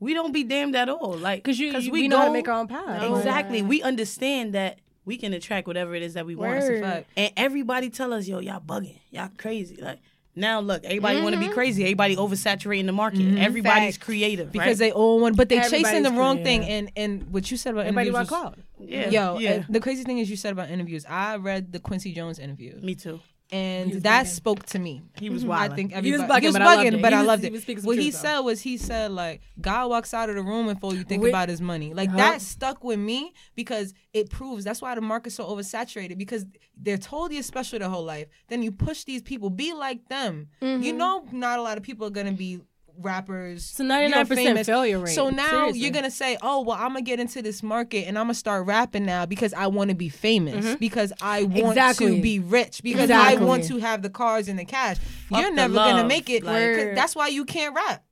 we don't be damned at all. Like, Because you, you, we, we know how to make our own path. Exactly. We understand that we can attract whatever it is that we want. That's a Word. fact. And everybody tell us, yo, y'all bugging, y'all crazy. Like now, look, everybody want to be mm-hmm. crazy. Everybody oversaturating the market. Mm-hmm. Everybody's Facts. creative Because right? they all want, but they chasing the Everybody's wrong creative. thing. And and what you said about Everybody interviews was- cloud. yeah, Yo, yeah. the crazy thing is you said about interviews. I read the Quincy Jones interview, Me too. And that bugging. spoke to me. He was mm-hmm. I wild. think He was bugging, but I loved it. but He I was- loved he it. was what he truth, though. said was he said like God walks out of the room before you think Wait. about his money. Like Huh? that stuck with me because it proves that's why the market's so oversaturated because they're told you're special their whole life. Then you push these people, be like them. You mm-hmm. know, not a lot of people are gonna be rappers. You know, 99% famous. failure rate. So now Seriously. you're gonna say, "Oh, well, I'm gonna get into this market and I'm gonna start rapping now because I want to be famous, because I want Mm-hmm. Exactly. to be rich, because I want to have the cars and the cash." Fuck you're never gonna make it. Like- that's why you can't rap.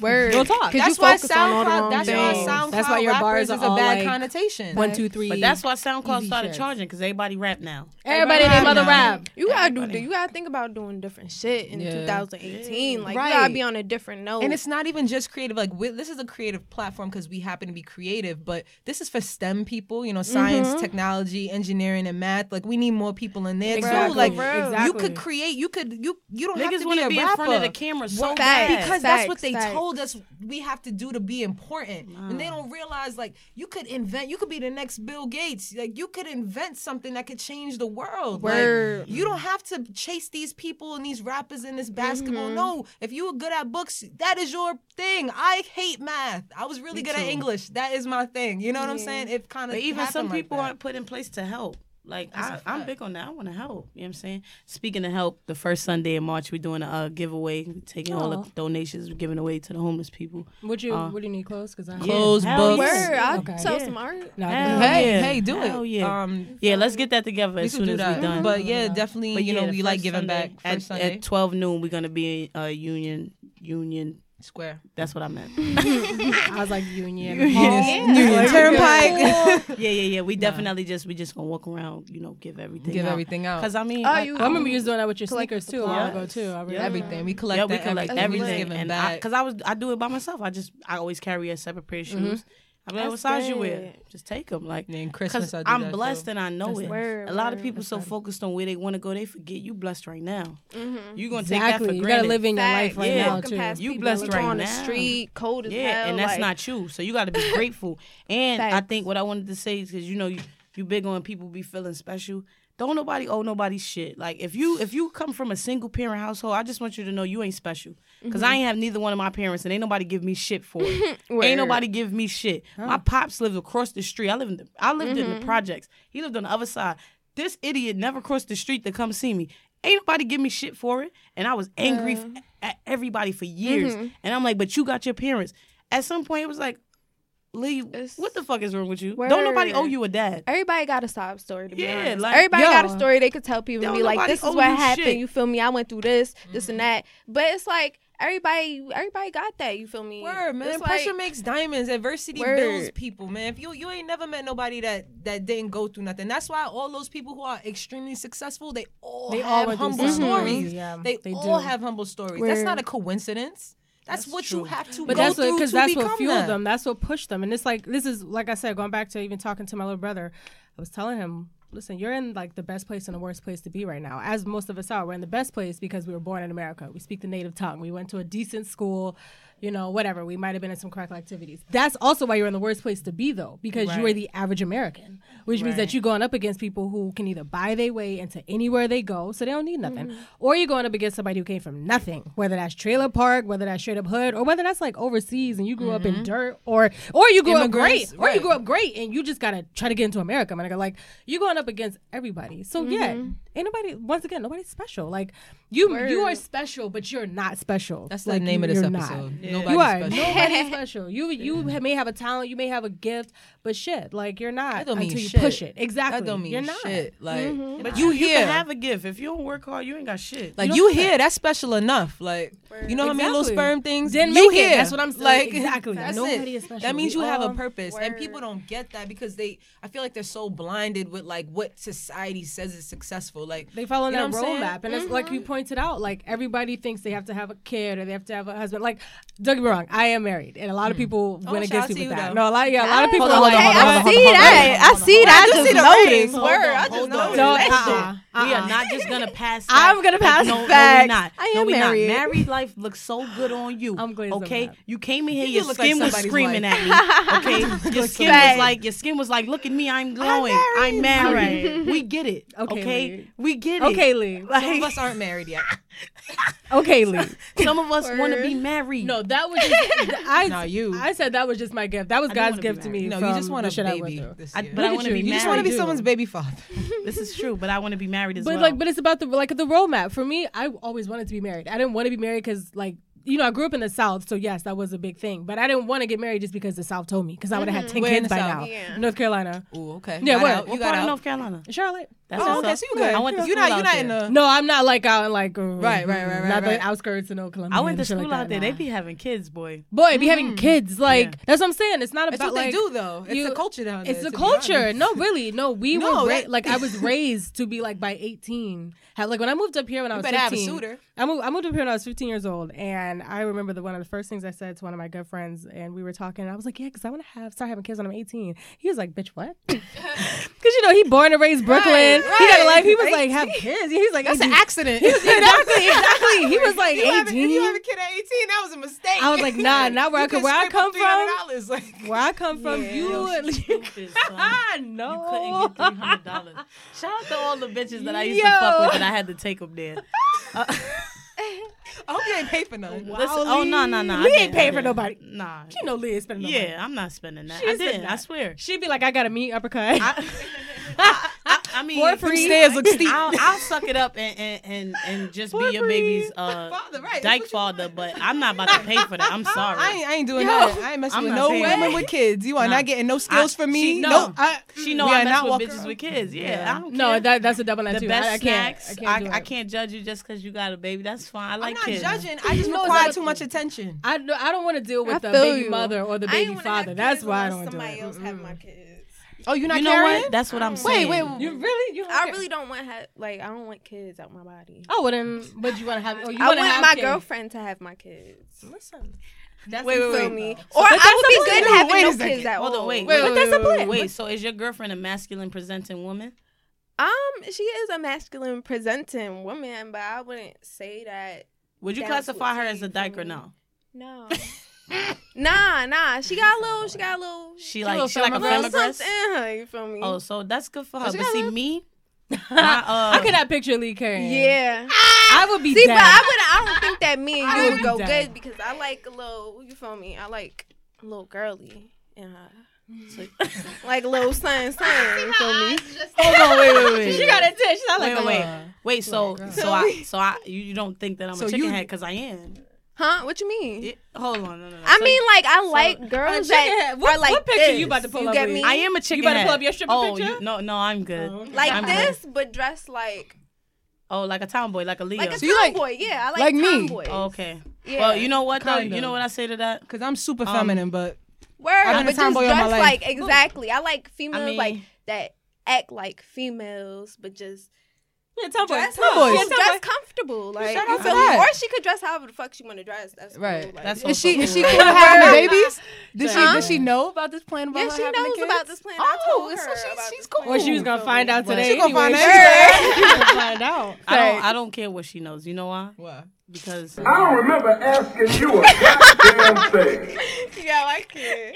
Word. Real talk. 'Cause That's you why focus on all the SoundCloud. wrong That's why. SoundCloud That's why your bars is a bad like connotation. One, two, three. But that's why SoundCloud Easy started shit. charging because everybody rap now. everybody and Everybody their mother now. rap. You gotta do. You gotta think about doing different shit in Yeah. 2018. Like Right. you gotta be on a different note. And it's not even just creative. Like we, this is a creative platform because we happen to be creative, but this is for STEM people. You know, science, Mm-hmm. technology, engineering, and math. Like we need more people in there Exactly. too. Like Bro. you could create. You could. You you don't have Niggas to want be to a be in front of the camera so Facts. bad. because that's what they facts. Told us we have to do to be important. And they don't realize like you could invent, you could be the next Bill Gates. Like you could invent something that could change the world. Like, you don't have to chase these people and these rappers in this basketball. Mm-hmm. No, if you were good at books, that is your thing. I hate math. I was really Me good at. English. That is my thing. You know what I'm saying? It kind of even some people aren't put in place to help. Like That's I, a I'm big on that. I want to help. You know what I'm saying? Speaking of help, the first Sunday in March, we're doing a uh, giveaway, taking all the donations, we're giving away to the homeless people. Would you? Uh, would you need clothes? Because I Yeah. Clothes, Hell books. Word. I'll Okay. sell Yeah. some art. No, Hell. Hey, yeah. hey, do Hell it. yeah. Um, Yeah, let's get that together as soon do as that. we're done. But yeah, definitely. But you yeah, know, we like giving Sunday back. at, Sunday. at 12 noon. We're gonna be uh, Union Union. Square. That's what I meant. I was like Union. Union, Union Like, Turnpike. yeah, yeah, yeah. We definitely just we just gonna walk around, you know, give everything, Give out. everything out. Cause I mean, Oh, I- you- I remember you was doing that with your sneakers too a while ago too. I. Yeah. everything. We collect yeah, we collect everything. Everything, and I, cause I was I do it by myself. I just I always carry a separate pair of mm-hmm. shoes. I be like, what That's size you wear? Just take them. Like, And then Christmas, because I do I'm that, blessed too. and I know That's it. Word, a lot of word. people so focused on where they want to go, they forget you blessed right now. Mm-hmm. You gonna take that Exactly. for You gotta live in your life right Yeah. now too. You blessed that right on the street, cold as Yeah, hell. and that's like, not you. So you got to be grateful. And I think what I wanted to say is because you know you, you big on people be feeling special. Don't nobody owe nobody shit. Like if you if you come from a single parent household, I just want you to know you ain't special. because I mm-hmm. ain't have neither one of my parents, and ain't nobody give me shit for it. Ain't nobody give me shit. My pops lived across the street. I lived in the, I lived in the mm-hmm. projects. He lived on the other side. This idiot never crossed the street to come see me. Ain't nobody give me shit for it, and I was angry uh. f- at everybody for years. Mm-hmm. And I'm like, but you got your parents. At some point, it was like, Lee, It's- what the fuck is wrong with you? Don't nobody owe you a dad. Everybody got a sob story to be Yeah, honest. like, Everybody yo. got a story they could tell people and be like, "This is what you happened." shit. You feel me? I went through this, this and mm-hmm. that. But it's like everybody, everybody got that. You feel me? Word, man. It's Pressure like- makes diamonds. Adversity Word. builds people, man. If you you ain't never met nobody that that didn't go through nothing. That's why all those people who are extremely successful, they all They all have went through humble something. Mm-hmm. stories. Mm-hmm. Yeah, they, they all do. have humble stories. That's not a coincidence. That's, That's what true. you have to But go that's what through to that's become what fueled them. That's what pushed them. And it's like this is like I said, going back to even talking to my little brother, I was telling him, listen, you're in like the best place and the worst place to be right now. As most of us are, we're in the best place because we were born in America. We speak the native tongue. We went to a decent school. You know, whatever. We might have been in some crack activities. That's also why you're in the worst place to be, though, because you are the average American, which means that you're going up against people who can either buy their way into anywhere they go, so they don't need nothing, Mm-hmm. or you're going up against somebody who came from nothing, whether that's trailer park, whether that's straight up hood, or whether that's like overseas and you grew up in dirt, or or you grew up great, Immigrants, or you grew up great and you just gotta try to get into America, nigga. Like you're going up against everybody. So yeah, ain't nobody. Once again, nobody's special. Like you, you are special, but you're not special. That's like, the name you- of this episode. Yeah. Nobody's You are special. nobody's special. You you ha- may have a talent, you may have a gift, but shit, like you're not That don't mean until you shit. push it. Exactly, That don't mean you're not. shit. Like, mm-hmm. But you you, you here. can have a gift. If you don't work hard, you ain't got shit. Like don't you do here, that's special enough. Like you know how many little sperm things Didn't you make it. here. That's what I'm saying. Like Exactly. That's Nobody it. is special. That means We you have a purpose, and people don't get that because they. I feel like they're so blinded with like what society says is successful. Like They follow You know that what I'm saying? roadmap, and it's like you mm-hmm. pointed out. Like everybody thinks they have to have a kid or they have to have a husband. Like, don't get me wrong, I am married, and a lot of mm-hmm. people Oh, went out against me with that. though. No, a lot, yeah, a lot of people Hold on, hold on, hold on, I see that. I see that. I just noticed. Word. I just noticed. Uh-uh. We uh-uh. are not just gonna pass. I'm gonna pass no, No, we facts. not. I am married. Married life looks so good on you. I'm over Okay, you came in here, your skin was screaming at me. Okay, your skin was like your skin was like, look at me, I'm glowing. I'm married. We get it. Okay. We get it. Okay, Lee. some of us aren't married yet. Okay, Lee. some of us want to be married. No, that was just, I. Not you. I said that was just my gift. That was I God's gift to me. No, you just want the a shit I went baby I- year. but I want to be You you married. just want to be someone's baby father. This is true, but I want to be married as But well. like, but it's about the like the roadmap. For me, I always wanted to be married. I didn't want to be married because like you know I grew up in the South, so yes, that was a big thing. But I didn't want to get married just because the South told me because I would have had ten Where in kids the by South? now. Yeah. North Carolina, Ooh, okay. Yeah, Got where? out. what You got part of out. North Carolina? Charlotte. That's Oh, what's okay, up. so you good. I went to you're school not. You're out not there. in the. No, I'm not like out in like uh, Right, right, right, right, not the right. outskirts of North Columbia. I went to and shit school like out that, there. They nah. be having kids, boy. boy be having kids. Like Yeah. that's what I'm saying. It's not That's about what like they do, though. It's you- the culture down there. It's the to be culture. honest. No, really. No, we No, were ra- that- like I was raised to be like by 18. Have, like when I moved up here when I was better have a 15. suitor. I moved, I moved up here when I was 15 years old, and I remember the one of the first things I said to one of my good friends, and we were talking, and I was like, "Yeah, because I want to have start having kids when I'm 18." He was like, "Bitch, what?" Because you know he born and raised Brooklyn. Right, He got a right. life. He was like, "Have kids." He was like, That's an 18. accident. exactly, exactly. He was like If you have a- 18. If you have a kid at 18, that was a mistake. I was like, nah, not where I You come- could where I scrape come up $300, Like, Where I come from, Yeah. you. Yo, stupid, son. Ah, You no. couldn't get three hundred dollars. Shout out to all the bitches that I used to fuck with, and I had to take them there. Uh, I hope you ain't pay for none. listen, oh no, no, no! I Lee ain't didn't, paying for nobody. Nah, You know Leah spending no money. yeah, I'm not spending that. She I didn't. I swear. She'd be like, I got a meat uppercut. I, I, I, I mean, For free. Stairs look steep. I'll, I'll suck it up and and, and, and just be your baby's uh, Father, right, dyke what you father, but I'm not about to pay for that. I'm sorry. I ain't, I ain't doing Yo, that. I ain't messing I'm with no women that. with kids. You are Nah. not getting no skills I- from me. she- no, no. I, she know we I are mess not with bitches around. with kids. Yeah, I don't no, that that's a double the best I, I snacks. I can't, I, can't judge you just because you got a baby. That's fine. I like I'm like not kids. judging. I just No, require too much attention. I, I don't want to deal with I the baby you. mother or the baby ain't wanna have father. That's why I don't want to do Somebody it. else have my kids. Oh, you're not you know carrying? what? That's what I'm Wait, saying. wait. wait. You really? You I really don't want ha- like I don't want kids out my body. Oh, well then, but you want to have? Oh, you I want have my kids. girlfriend to have my kids. Listen, that's Wait, wait, wait. me? So- or I would be good having Wait a no second. kids at Hold all. on, wait, Wait, wait, wait, wait, wait, wait, wait. wait. So is your girlfriend a masculine presenting woman? Um, she is a masculine presenting woman, but I wouldn't say that. Would you classify her as a dyke or no? No. nah, nah. She got a little. She got a little. She like little she like a feminist. little feminist. something in her. You feel me? Oh, so that's good for her. she But see a- me, my, uh, I could not picture Lee carrying. yeah. I would be See, dead. but I would. I don't think that me and you would would go dead. good because I like a little. You feel me? I like a little girly in her. so- Like a little son, son. You feel me? hold on, wait, wait, wait. she got a dish. I like Wait, a wait, wait. So, girl. so I, so I, you, you don't think that I'm So a chicken you- head because I am? Huh? What you mean? It- hold on, no, no, no. I So mean, like I so- like A girls chicken that head. What, are like what picture this. you about to pull you up? get Lee? me? I am a chicken better head. pull up your stripper oh, picture? You, no, no, I'm good. Oh, okay. like I'm this, but dressed like Oh, like a tomboy, like a Leo. like a So you like- tomboy. yeah, I like, like me? tomboys. oh, okay. Yeah. Well, you know what though? Kinda. You know what I say to that? Because I'm super Um, feminine, but Word, I've been a but just tomboy all my life. like exactly. I like females mean- like that act like females, but just Yeah, tomboy. dress, tomboys. just Yeah, dress comfortable. Like Shout out to that. Or she could dress however the fuck she want to dress. That's cool. right. Like, That's is she is she Cool. cool with having babies? Did she Huh? does she know about this plan about yeah, she having the knows kids? about this plan. I Oh, told her so she's- about she's this cool. plan. Well, she was gonna find out today. She gonna find anyway. out. She gonna find out. I don't. I don't care what she knows. You know why? What? Because I don't remember asking you a goddamn thing. Yeah, I can.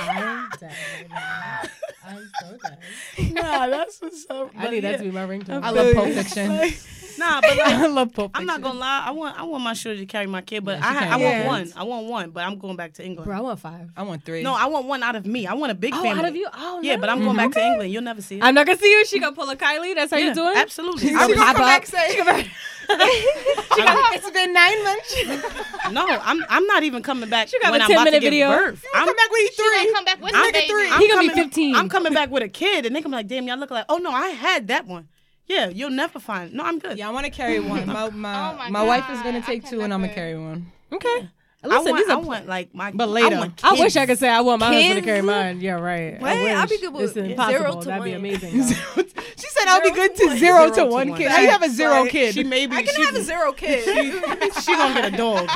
I'm dead right. I'm so dead. nah, that's what's up. I need that to be my ringtone. I love Pulp Fiction. Nah, but like, I love Pulp I'm not gonna lie. I want I want my shorty to carry my kid, but Yeah, she I can't I get want kids. one. I want one, but I'm going back to England. Bro, I want five. I want three. No, I want one out of me. I want a big Oh, family. out of you? Oh, Yeah, no. but I'm going back to England. You'll never see it. I'm not gonna see you. She gonna pull a Kylie. That's how yeah, you doing? Absolutely. She I'm gonna pop come up. back say, it's been nine months. no, I'm I'm not even coming back She got when a I'm about to 10-minute give video. birth. I'm, come back when he's She gonna three. come back with I'm baby. three. He gonna be 15. I'm coming back with a kid, and they gonna be like, "Damn, y'all look like." Oh no, I had that one. Yeah, you'll never find. No, I'm good. Yeah, I want to carry one. My my, Oh my my wife is gonna take can two, and I'm gonna carry one. Okay. I Listen, want, these I want like my. But later. I, I wish. I could say I want my husband to carry mine. Yeah, right. What? I wish. I'll be good with It's zero impossible. to That'd be amazing. she said I'll be good to zero to one kid. How you have a zero Like, kid? She maybe I can she, have a zero kid. she gonna get a dog.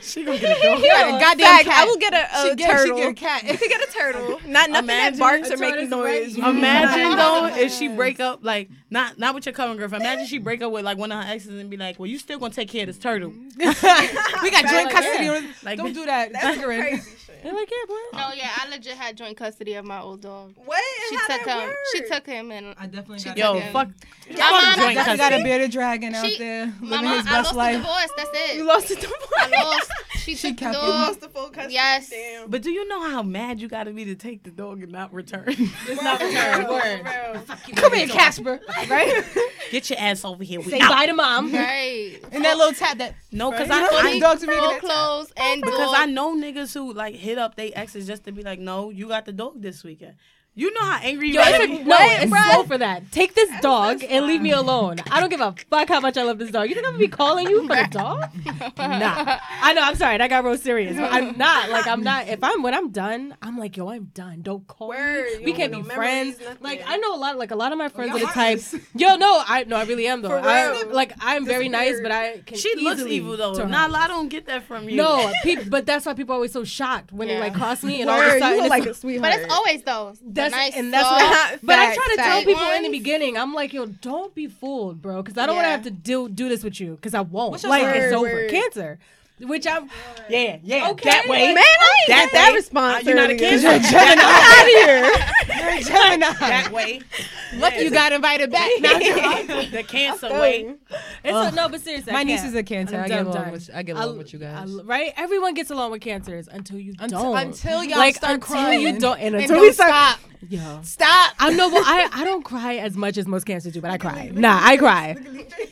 She gonna get a dog. You got a goddamn Fact, cat. I will get a, a She get- she turtle. get a cat. You could get a turtle. Not nothing Imagine that barks or making noise. Imagine though if she break up like not not with your current girlfriend. Imagine she break up with like one of her exes and be like, "Well, you still gonna take care of this turtle?" we got joint custody. on this. Like, Don't do that. That's crazy. They're like, yeah, boy. Oh, no, yeah, I legit had joint custody of my old dog. What? She How took him. work? She took him and I definitely got Yo, Okay. fuck. My fuck mom- joint You got, got a custody. bearded dragon out She- there my living mom. his I best lost the life. divorce. That's it. You lost the divorce. I lost. She, She took the kept You it. dog. lost the full custody. Yes. Damn. But do you know how mad you gotta be to take the dog and not return? It's not return. Word. Come here, Casper. Right? Get your ass over here. We Say out. bye to mom. Right. And that little tap that. No, because You know I, these I dogs are making Full that tap. clothes and because dog. I know niggas who like hit up they exes just to be like, no, you got the dog this weekend. You know how angry you Yo, gotta it's be. a, no, it's so for that. Take this dog and leave me alone. I don't give a fuck how much I love this dog. You think I'm gonna be calling you for the dog? Nah. I know. I'm sorry. That got real serious. But I'm not. Like I'm not. If I'm when I'm done, I'm like, yo, I'm done. Don't call Word. me. We can't want be friends. nothing. Like I know a lot. Like a lot of my friends are the type. honest. Yo, no, I no, I really am though. For I, real. like I'm very nice, but I can She looks evil though. Nah. I don't get that from you. No, peop but that's why people are always so shocked when they like cross me and all of a sudden it's like a sweetheart. but it's always those. The that's nice, and that's what I, but I try to tell facts. people in the beginning. I'm like, yo, don't be fooled, bro, because I don't want to have to do do this with you, because I won't. What's Like word, it's over, word. cancer, which I'm. Yeah, yeah. Okay, that way. Man, I ain't That that response. Uh, you're not a cancer. You're a Gemini. out of here. You're a Gemini. that way. Lucky you got invited back. Now the cancer way. It's a, no, but seriously, My niece is a cancer. I get along with I get I- with you guys. I- right? Everyone gets along with cancers until you Until- don't. until y'all like, start until crying. you don't, and And until don't we start. stop. Yo. Stop. I know, but I, I don't cry as much as most cancers do, but I cry. Nah, I cry.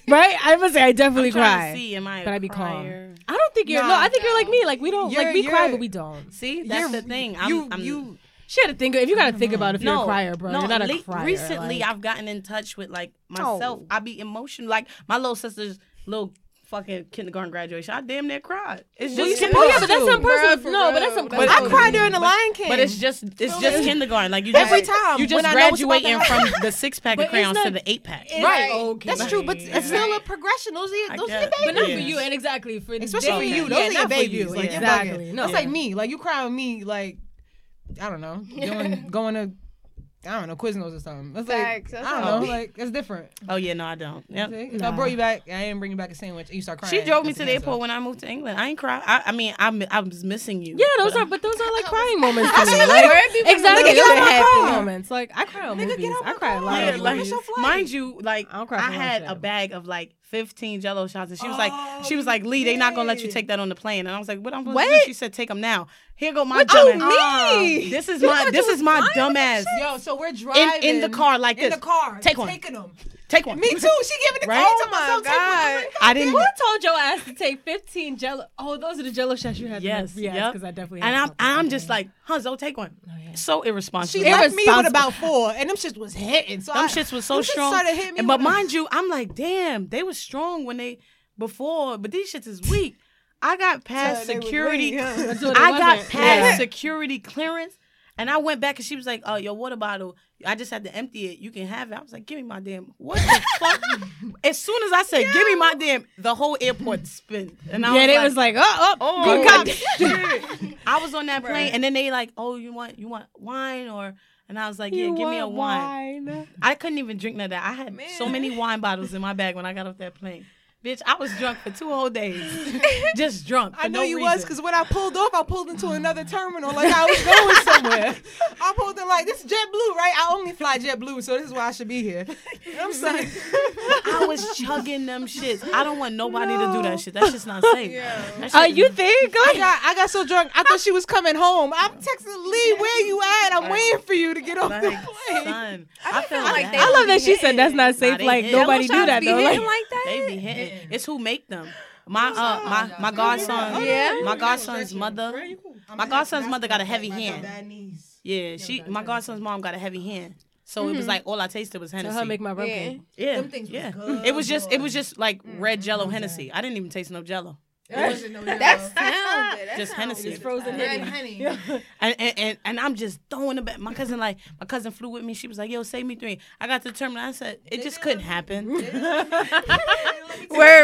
Right? I must say I definitely cry. see, am I but I be calm. I don't think you're. no, Nah. I think you're like me. Like we don't. You're- like we cry, but we don't. See, that's the thing. I'm, you I'm, you She had to think. If you got to think about if you're a crier, bro. No, you're not a le- crier. recently like- I've gotten in touch with like myself. Oh. I be emotional. Like my little sister's little fucking kindergarten graduation. I damn near cried. It's just you Oh supposed yeah, but that's to. some personal. Bruh, for No, but that's real. some. That's I cried during the Lion King. But it's just it's just kindergarten. Like you just, Every time you just when I know what's about to graduating from the six pack of crayons it's to the eight pack. right. Okay. That's true, but Yeah. it's still a progression. Those are those are your babies. But not for you, and exactly for Especially for you. Those yeah, are your babies. Like, you're exactly. No. That's like me. Like you cry with me. Like I don't know, going going to I don't know Quiznos or something. That's Facts. like That's I don't know. Like it's different. Oh yeah, no, I don't. Yep. See? If Nah. I brought you back, I didn't bring you back a sandwich, and you start crying. She drove me to the cancer. airport when I moved to England. I ain't cry. I, I mean, I'm I was missing you. Yeah, those but- are, but those are like crying moments to me. said, Like, Where people exactly, Nigga, get those out are my happy car. moments. Like I cry on Nigga, movies. I cry a lot. Yeah, on like, movies. your flight. mind you, like I cry I had a bag of like 15 Jello shots, and she was like, Oh, she was oh, like, Lee, they not gonna let you take that on the plane, and I was like, what I'm supposed What? to do? She said, take them now. Here go my Oh, dumb ass. me. Um, this is my this is my dumb ass Yo, so we're driving in the car like in this. In the car. Take one. Taking them. Take one. Me too. She giving the Right? car Oh to myself. Take one. I didn't. Who told your ass to take 15 jello? Oh, those are the jello shots you had. Yes, yes, yep. because I definitely. And I'm something. I'm just like, Hunzo, take one. Oh, so irresponsible. She left me with about four, and them shits was hitting. So Them I, shits was so strong. Started hitting me And- but with a- mind you, I'm like, damn, they was strong when they before, but these shits is weak. I got past they was security. weak, yeah. That's what it I got past Yeah. security clearance, and I went back and she was like, "Oh, your water bottle. I just had to empty it. You can have it." I was like, "Give me my damn what the fuck?" As soon as I said, "Give me my damn," the whole airport spun, and I Yeah, was they like, was like, oh, oh, Oh, good cop. I was on that plane, and then they like, "Oh, you want you want wine or?" And I was like, "Yeah, You give me a wine." wine. I couldn't even drink none of that. I had so many wine bottles in my bag when I got off that plane. Bitch, I was drunk for two whole days. Just drunk. For I know no you reason. was because when I pulled off, I pulled into another terminal like I was going somewhere. I pulled in like this is JetBlue, right? I only fly JetBlue, so this is why I should be here. You know I'm saying? I was chugging them shits. I don't want nobody to do that shit. That's just not safe. That Uh, you think? I got I got so drunk, I thought she was coming home. I'm texting Lee, where you at? I'm waiting for you to get off the plane. son, I feel like like they I love that she said that's not safe. they like hit. nobody Jello do that be though. Like, like that. They be hitting. It's who make them. My uh my my godson Yeah. my godson's mother my godson's mother got a heavy hand. Yeah, she my godson's mom got a heavy hand. So it was like all I tasted was Let Hennessy. her make my rum Yeah. cake. yeah, Them things was good, it was just it was just like Mm, red Jello Hennessy. I didn't even taste no Jello. That's sound good. That Just sound Hennessy. good. frozen Red Henny. honey. And, and and and I'm just throwing it back. My cousin like my cousin flew with me. She was like, "Yo, save me three. I got to the terminal. I said it just couldn't happen. Word,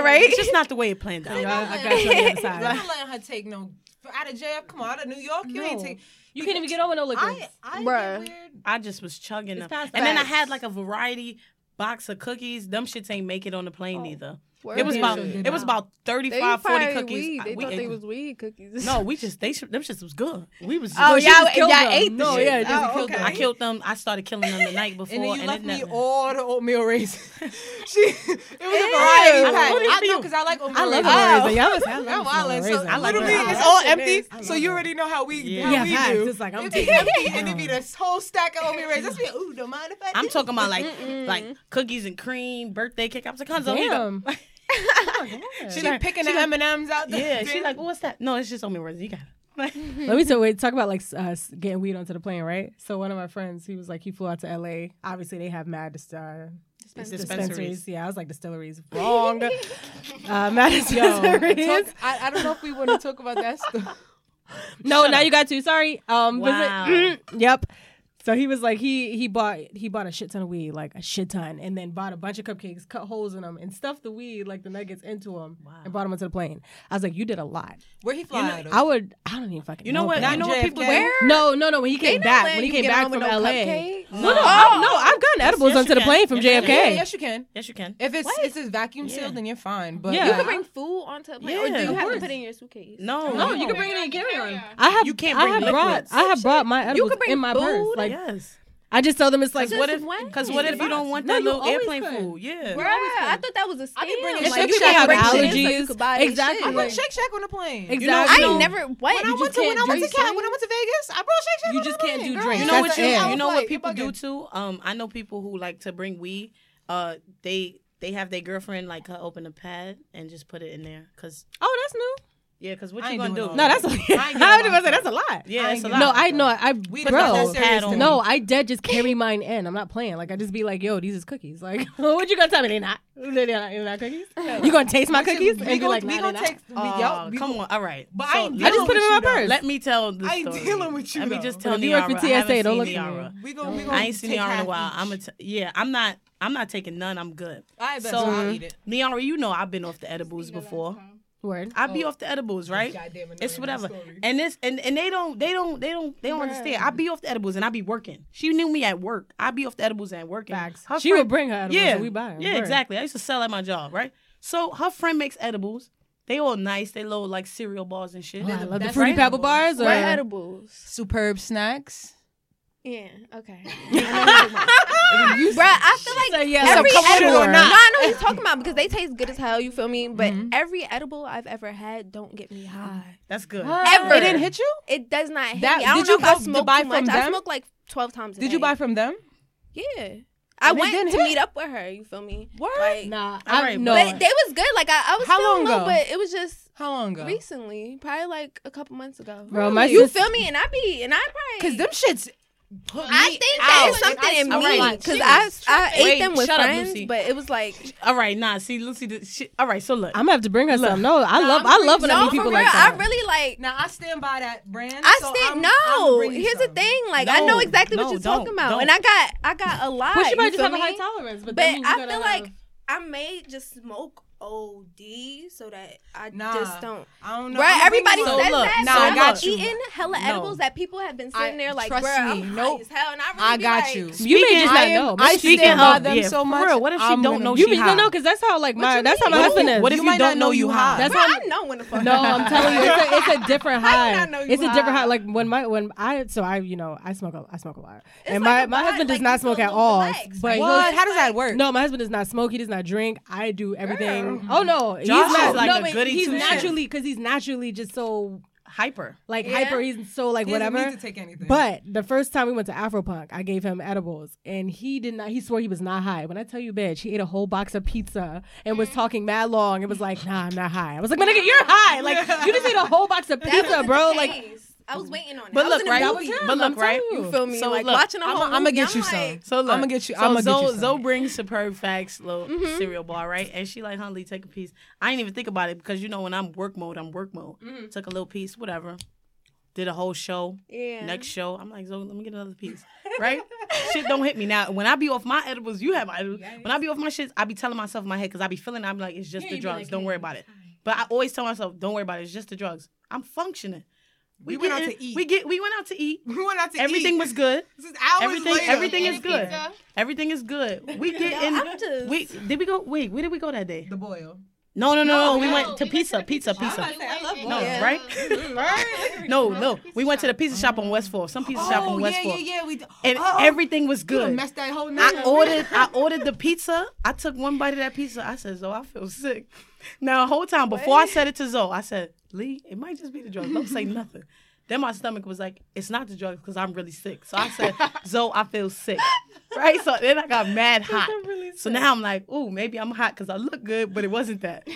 right? It's just not the way it planned out. I got you on the other I'm side. not letting her take no out of JF. Come on, out of New York, you ain't take. You can't even get over no liquor. I, I Bruh. get weird. I just was chugging them. past And then I had like a variety box of cookies. Them shits ain't make it on the plane oh. either. Word. It was about it was about They 35, 40 cookies. Weed. They we thought ate they them. was weed cookies. No, we just they them shits was good. We was Oh, good. y'all, just killed y'all them. ate the No, shit. yeah, just oh, killed okay. I killed them. I started killing them the night before. And then you it left me never- all the oatmeal raisins. she, it was a variety Ew. pack. I know because I like oatmeal I love raisins. oatmeal Oh. raisin. Y'all was- I Yeah, love well, oatmeal so raisin. I literally, that. it's all empty. So you already know how we Yeah. how we do. It's like, I'm It be empty, and it down. be this whole stack of oatmeal raisins. That's me. Ooh, don't mind if I I'm talking about like like cookies and cream, birthday cake. I was like, Hanzo, here you go. She be picking the M and M's out there. Yeah, she's like, what's that? No, it's just oatmeal raisin. You got it. Let me tell wait, talk about like uh, getting weed onto the plane, right? So one of my friends, he was like, he flew out to LA. Obviously, they have mad dis- uh, dispensaries. Dispensaries. Yeah, I was like distilleries. Wrong. uh, mad Yo, dispensaries. talk, I, I don't know if we want to talk about that stuff. no, Shut now up. you got to. Sorry. Um, was it- Wow. yep. So he was like he he bought he bought a shit ton of weed, like a shit ton, and then bought a bunch of cupcakes, cut holes in them, and stuffed the weed like the nuggets into them, and brought them onto the plane. I was like, you did a lot. Where he fly out of? I would. I don't even fucking. You know what? but- You know what people JFK. do? No, no, no. When he came back, when he came back from no LA. cupcake? No, no, I, no. I've gotten edibles Yes, onto the plane from Yes, JFK. yeah, yes, you can. Yes, you can. If it's What? if it's vacuum sealed, Yeah. then you're fine. But Yeah. You can bring food onto a plane, or do you have to put it in your suitcase? No, No, you can bring it in carry on. carry-on. I have. You can't I bring have brought. liquids. I have brought my edibles can bring in my purse. Like yes. I just tell them it's like Because what if? Because what if you don't want that you little airplane could. food? Yeah. Bruh, I thought that was a scam. I be bringing It's Like, like you you can't have bring shit in so you allergies. could buy exactly. I shit. brought Shake Shack on the plane. Exactly. You know- I you know- ain't never. What? When I You went just to when I can't went to drink Cat, soda? when I went to Vegas, I brought Shake Shack. You just the can't do drinks. You know That's what you? You know Like, what people do too? Um, I know people who like to bring weed. Uh, they they have their girlfriend like uh, open a pad and just put it in there. Cause Oh, that's new. Yeah, because what I you gonna do? No, that's a, I ain't I getting was about to say that's a lot. Yeah, I it's a lot. No, I know. I We bro. not that Pad serious on to me. No, I dead just carry mine in. I'm not playing. Like I just be like, yo, these is cookies. Like, what you gonna tell me they not? They're not, they're not cookies. You gonna taste my cookies We and be like, we nah, gonna they take. not. we- Oh, yo, we come on. All right. But So I ain't I just put it in my dealing with you, purse. Let me tell the story. I ain't dealing with you, Let me just tell if you work for Niara. TSA, don't look at Niara. me. We gon' we gon' I ain't seen take Niara in a while. I'm a t- yeah. I'm not. I'm not taking none. I'm good. I bet So- so I'll eat it. Niara, you know I've been off the edibles before. Word. I be oh. off the edibles, right? Goddamn It's whatever. And this and, and they don't they don't they don't they don't understand. I be off the edibles and I be working. She knew me at work. I be off the edibles and working. Facts. Her She would bring her edibles Yeah, and we buy 'em. Yeah, Word. exactly. I used to sell at my job, right? So her friend makes edibles. They all nice. They little like cereal bars and shit. Oh, I love the fruity right. pebble bars. Or, What edibles? Superb snacks. Yeah. Okay. Bruh, I feel like So, yeah, every so come with it edible. or No. I know what you're talking about because they taste good as hell. You feel me? But Mm-hmm. every edible I've ever had don't get me high. That's good. Ever. It didn't hit you? It does not hit That- me. I don't did know you if go to smoke buy too much. from I them? smoke like twelve times. A Did you buy from them? Yeah. I And went to hit? meet up with her. You feel me? Word? Like, Nah, All I right, no. but they was good. Like I, I was How feeling long low, ago? but it was just How long ago? recently, probably like a couple months ago. Bro, my you sister- feel me? And I be and I probably Because them shits put I me think out. that is something in All me right, because she I I ate Wait, them with shut up, friends, Lucy. but it was like All right, nah. See, Lucy. The shit. All right, so look. I'm gonna have to bring her some. No, I love. I'm love when I meet people real. like that. I really like. Now I stand by that brand. I so stand I'm- no. I'ma bring you Here's the thing, like I know exactly no, what you're don't, talking about, don't. and I got I got a lot. Well, she might just feel have a high tolerance, but, But that means you I feel like I may just smoke OD so that I Nah, just don't. I don't know. Right, I'ma bring you everybody some. says look, that. nah, so I I'm got you. eating hella No. edibles that people have been sitting I- there like, trust bro, I'm me, high nope. as hell, and I really I be got like, you. you may just not I know. I Maybe she Speaking stand just- of- them yeah, so much. real, what if she I'm don't know You she be high? no, no, because that's how like my you that's how my mean? husband is. What if You you, don't know you high. That's how. I know when the fuck. No, I'm telling you, it's a, different high. did I know you it's a different high? high. Like when my when I so I you know I smoke I smoke a lot, and my my husband does not smoke at all. relaxed. But What? How does that work? No, my husband does not smoke. He does not drink. I do everything. Oh no, he's not. is like no, a but goody he's two-shoes. naturally because he's naturally just so hyper. like Yeah. hyper. He's so like He doesn't whatever. need to take anything. But the first time we went to Afropunk, I gave him edibles, and he did not. He swore he was not high. When I tell you, bitch, he ate a whole box of pizza and was talking mad long. It was like, nah, I'm not high. I was like, my nigga, you're high. Like you just ate a whole box of pizza, bro. Like case. I was waiting on it. But I was look, right? movie. But I'm look, right? telling You feel me? So like look, watching a I'ma- whole I'ma movie, get I'm you like, some. So look, I'ma get you- So I'ma get you some. Zoe brings Superb Facts little Mm-hmm. cereal bar, right? And she like, Huntley, take a piece. I didn't even think about it because you know when I'm work mode, I'm work mode. Mm-hmm. Took a little piece, whatever. Did a whole show. Yeah. Next show, I'm like, Zoe, let me get another piece. Right? shit don't hit me now. When I be off my edibles, you have my edibles. When I be off my shit, I be telling myself in my head because I be feeling. I'm like, it's just the drugs. don't worry about it. But I always tell myself, don't worry about it. It's just the drugs. I'm functioning. We went out getting- to eat. We get. We went out to eat. we went out to Everything eat. was good. This is hours everything. later. Everything is good. pizza. Everything is good. We get in. Just- We did we go? Wait, where did we go that day? The boil. No, no, no, no. We went to pizza, pizza, pizza. I love No, Yeah. right? No, no. We went to the pizza shop on West Fourth. Some pizza shop Oh on yeah, West yeah, Fourth, yeah. We and oh, everything was You good. messed that whole night. I ordered I ordered the pizza. I took one bite of that pizza. I said, Zoe, I feel sick. Now the whole time before I said it to Zoe, I said, Lee, it might just be the drugs. Don't say nothing. Then my stomach was like, it's not the drugs because I'm really sick. So I said, Zoe, I feel sick. Right? So then I got mad hot. so now I'm like, ooh, maybe I'm hot because I look good, but it wasn't that.